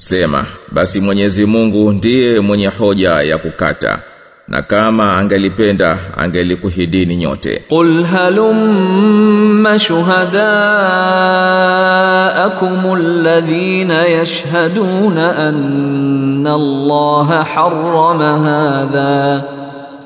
Speaker 1: sema basi Mwenyezi Mungu ndiye mwenye hoja ya kukata na kama angelipenda angelikuhidini nyote.
Speaker 2: Qul halumma shuhadaakum alladhina yashhaduna anna Allaha harrama hadha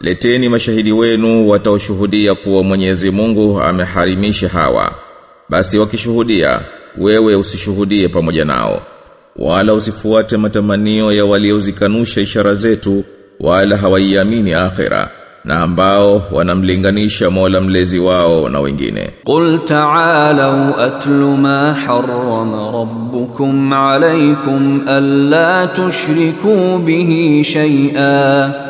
Speaker 1: Leteni mashahidi wenu wataoshuhudia kuwa Mwenyezi Mungu ameharimisha hawa. Basi wakishuhudia, wewe usishuhudie pamoja nao. Wala usifuate matamanio ya waliozikanusha ishara zetu wala hawaiamini akhira na ambao wanamlinganisha Mola mlezi wao na wengine.
Speaker 2: Qul ta'alu atlu ma harrama rabbukum alaykum alla tushriku bihi shay'a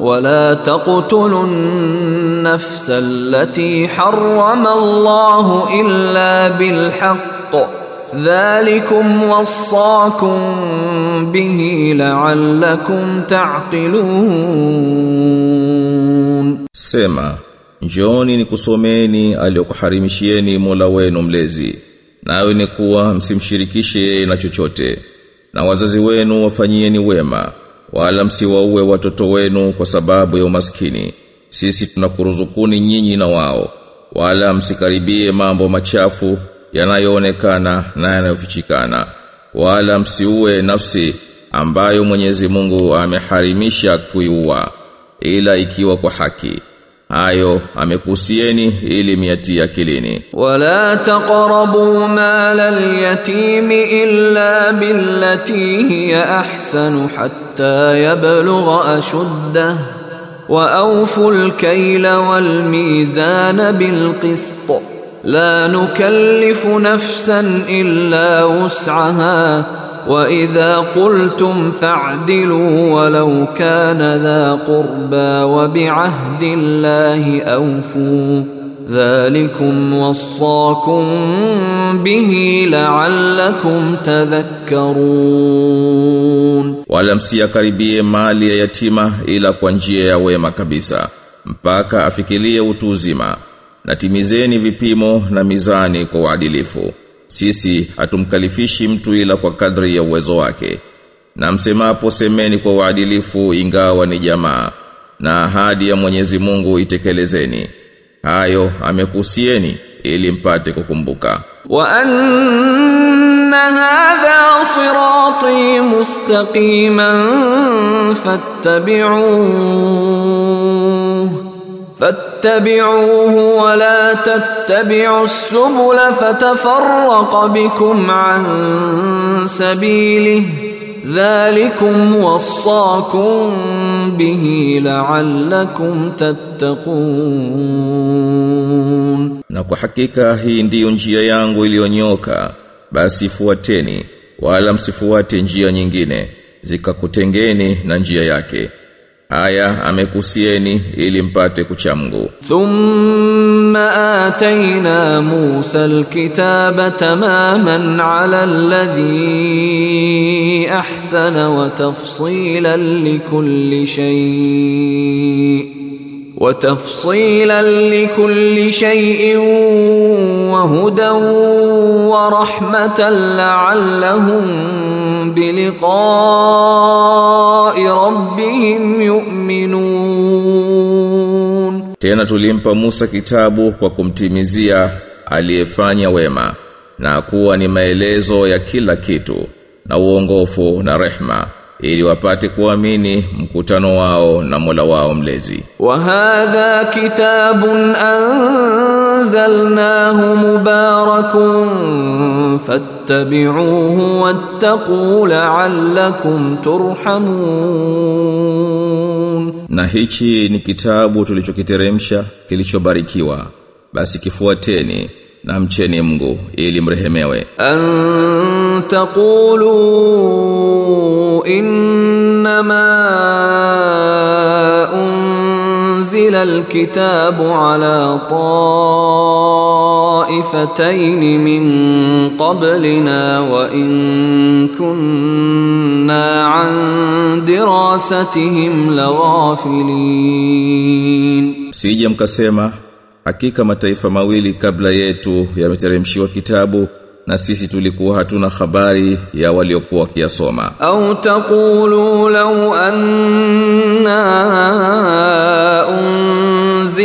Speaker 2: ولا تقتلوا النفس التي حرم الله إلا بالحق ذلكم وصاكم به لعلكم تعقلون
Speaker 1: Sema, njooni nikusomeni aliyokuharimishieni Mola wenu mlezi. Nawe ni kuwa msimshirikishe yeye na chochote. Na wazazi wenu wafanyieni wema, wala msiwaue watoto wenu kwa sababu ya umaskini. Sisi tunakuruzukuni nyinyi na wao. Wala msikaribie mambo machafu yanayoonekana na yanayofichikana. Wala msiue nafsi ambayo Mwenyezi Mungu ameharimisha kuiua ila ikiwa kwa haki. Hayo amekusieni ili miatie akilini.
Speaker 2: ولا تقربوا مال اليتيم إلا بالتي هي أحسن حتى يبلغ أشده وأوفوا الكيل والميزان بالقسط لا نكلف نفسا إلا وسعها وإذا قلتم فاعدلوا ولو كان ذا قربى وبعهد الله أوفوا ذلكم وصاكم به لعلكم تذكرون
Speaker 1: Wala msiyakaribie mali ya yatima ila kwa njia ya wema kabisa mpaka afikirie utu uzima. Na timizeni vipimo na mizani kwa uadilifu. sisi hatumkalifishi mtu ila kwa kadri ya uwezo wake. Na msemapo semeni kwa uadilifu ingawa ni jamaa na ahadi ya Mwenyezi Mungu itekelezeni. Hayo amekusieni ili mpate kukumbuka.
Speaker 2: Wa anna hadha sirati mustaqiman fattabi'uhu fattabi'uhu fattabi'uhu wa la tattabi'us subula fatafarraqa bikum an sabilihi dhalikum wassakum bihi la'allakum
Speaker 1: na kwa hakika hii ndiyo njia yangu iliyonyoka. Basi fuateni wala msifuate njia nyingine zikakutengeni na njia yake. aya amekusieni ili mpate kucha Mungu.
Speaker 2: Thumma atayna Musa alkitaba tamaman ala alladhi ahsana wa tafsilan likulli shay. wa لكل wa وهدى ورحمة لعلهم بلقاء liqa'i rabbihim yu'minun
Speaker 1: Tena tulimpa Musa kitabu kwa kumtimizia aliyefanya wema na kuwa ni maelezo ya kila kitu na uongofu na rehma ili wapate kuamini mkutano wao na Mola wao mlezi.
Speaker 2: Wa hadha kitabun anzalnahu mubarakun fat fattabi'uhu wattaqu la'allakum turhamun
Speaker 1: na hichi ni kitabu tulichokiteremsha kilichobarikiwa. Basi kifuateni na mcheni Mungu ili mrehemewe.
Speaker 2: An taqulu unzila alkitabu ala taa طائفتين من قبلنا وإن كنا عن دراستهم لغافلين
Speaker 1: Sije mkasema hakika mataifa mawili kabla yetu yameteremshiwa kitabu na sisi tulikuwa hatuna habari ya waliokuwa wakiyasoma.
Speaker 2: أو تقولوا لو أنا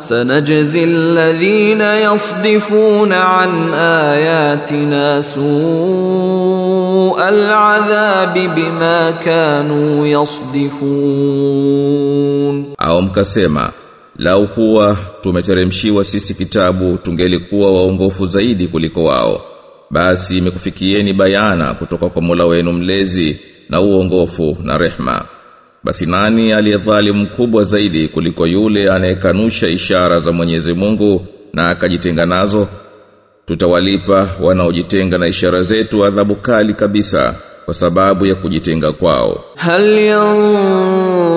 Speaker 2: sanajzi alladhina yasdifuna an ayatina su adhabi bima kanu yasdifun
Speaker 1: au mkasema lau kuwa tumeteremshiwa sisi kitabu tungelikuwa waongofu zaidi kuliko wao. Basi imekufikieni bayana kutoka kwa Mola wenu mlezi na uongofu na rehma. Basi nani aliyedhalimu kubwa zaidi kuliko yule anayekanusha ishara za Mwenyezi Mungu na akajitenga nazo? Tutawalipa wanaojitenga na ishara zetu adhabu kali kabisa kwa sababu ya kujitenga kwao.
Speaker 2: Hal yanzuruna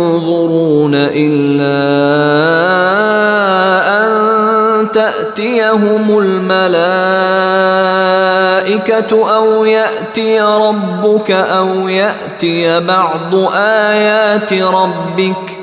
Speaker 2: illa تأتيهم الملائكة أو يأتي ربك أو يأتي بعض آيات ربك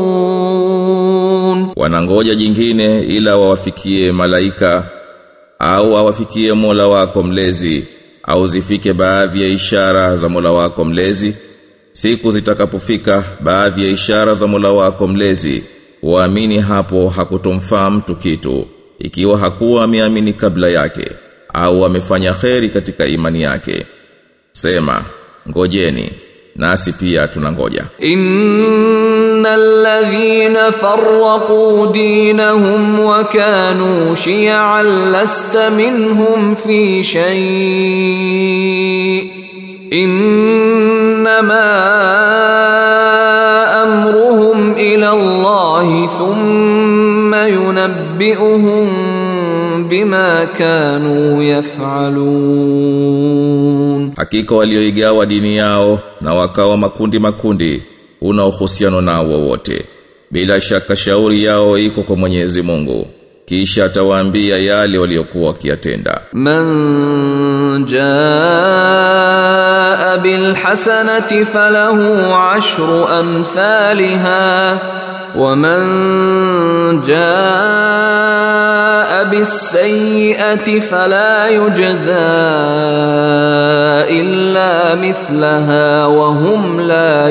Speaker 1: Wanangoja jingine ila wawafikie malaika au wawafikie Mola wako mlezi au zifike baadhi ya ishara za Mola wako mlezi. Siku zitakapofika baadhi ya ishara za Mola wako mlezi. Waamini hapo hakutomfaa mtu kitu ikiwa hakuwa ameamini kabla yake au amefanya kheri katika imani yake. Sema ngojeni nasi pia tunangoja
Speaker 2: إن الذين فرقوا دينهم وكانوا شيعا لست منهم في شيء إنما أمرهم إلى الله ثم ينبئهم بما كانوا يفعلون
Speaker 1: Hakika walioigawa dini yao na wakawa makundi makundi una uhusiano nao wote. Bila shaka shauri yao iko kwa Mwenyezi Mungu. Kisha atawaambia yale waliokuwa wakiyatenda.
Speaker 2: Man jaa bil hasanati falahu ashru amthaliha wa man jaa بالسيئة فلا يجزى إلا مثلها وهم لا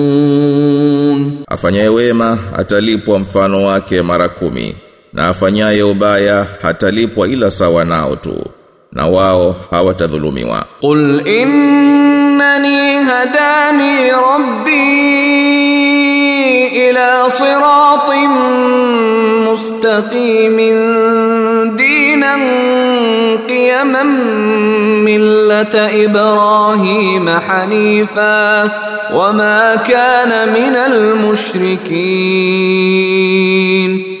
Speaker 2: يظلمون
Speaker 1: afanyaye wema atalipwa mfano wake mara kumi na afanyaye ubaya hatalipwa ila sawa nao tu na wao hawatadhulumiwa
Speaker 2: قل إنني هداني ربي ila siratin mustaqimin dinan qiyaman millata ibrahim hanifa wama kana minal mushrikin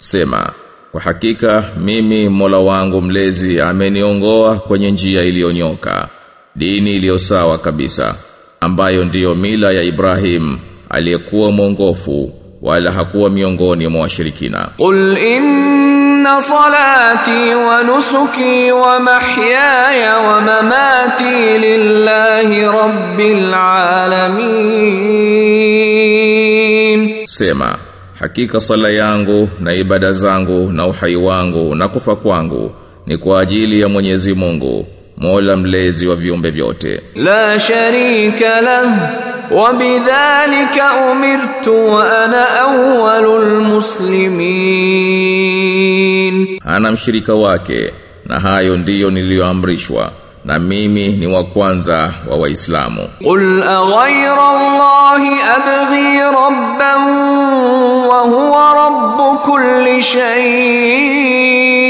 Speaker 1: sema kwa hakika mimi Mola wangu mlezi ameniongoa kwenye njia iliyonyoka dini iliyo sawa kabisa ambayo ndiyo mila ya Ibrahim aliyekuwa mwongofu wala hakuwa miongoni mwa washirikina.
Speaker 2: Qul inna salati wa nusuki wa mahyaya wa mamati lillahi rabbil alamin.
Speaker 1: Sema hakika sala yangu na ibada zangu na uhai wangu na kufa kwangu ni kwa ajili ya Mwenyezi Mungu Mola mlezi wa viumbe vyote.
Speaker 2: La sharika lahu wabidhalika umirtu wa ana awwalul muslimin
Speaker 1: hana mshirika wake na hayo ndiyo niliyoamrishwa na mimi ni wa kwanza wa waislamu.
Speaker 2: Qul aghayra allahi abghi rabban wa huwa rabb kulli shay.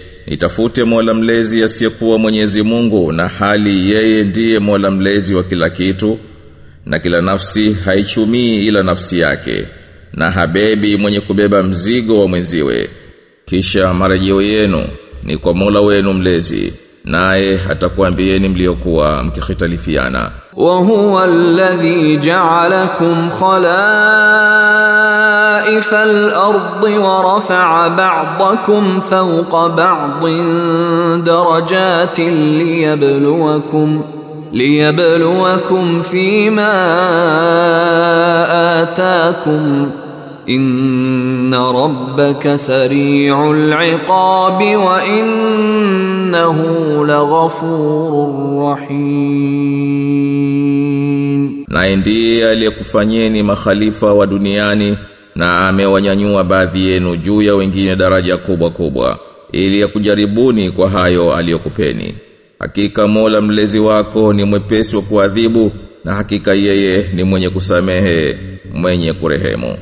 Speaker 1: Nitafute Mola mlezi asiyekuwa Mwenyezi Mungu na hali yeye ndiye Mola mlezi wa kila kitu na kila nafsi haichumii ila nafsi yake na habebi mwenye kubeba mzigo wa mwenziwe. Kisha marejeo yenu ni kwa Mola wenu mlezi naye atakuambieni mliokuwa mkikhitalifiana.
Speaker 2: Wa huwa alladhi ja'alakum khalaq خلائف الأرض ورفع بعضكم فوق بعض درجات ليبلوكم ليبلوكم فيما آتاكم إن ربك سريع العقاب وإنه لغفور رحيم
Speaker 1: naye ndiye aliyekufanyeni makhalifa wa duniani na amewanyanyua baadhi yenu juu ya wengine daraja kubwa kubwa ili akujaribuni kwa hayo aliyokupeni. Hakika Mola mlezi wako ni mwepesi wa kuadhibu na hakika yeye ni mwenye kusamehe mwenye kurehemu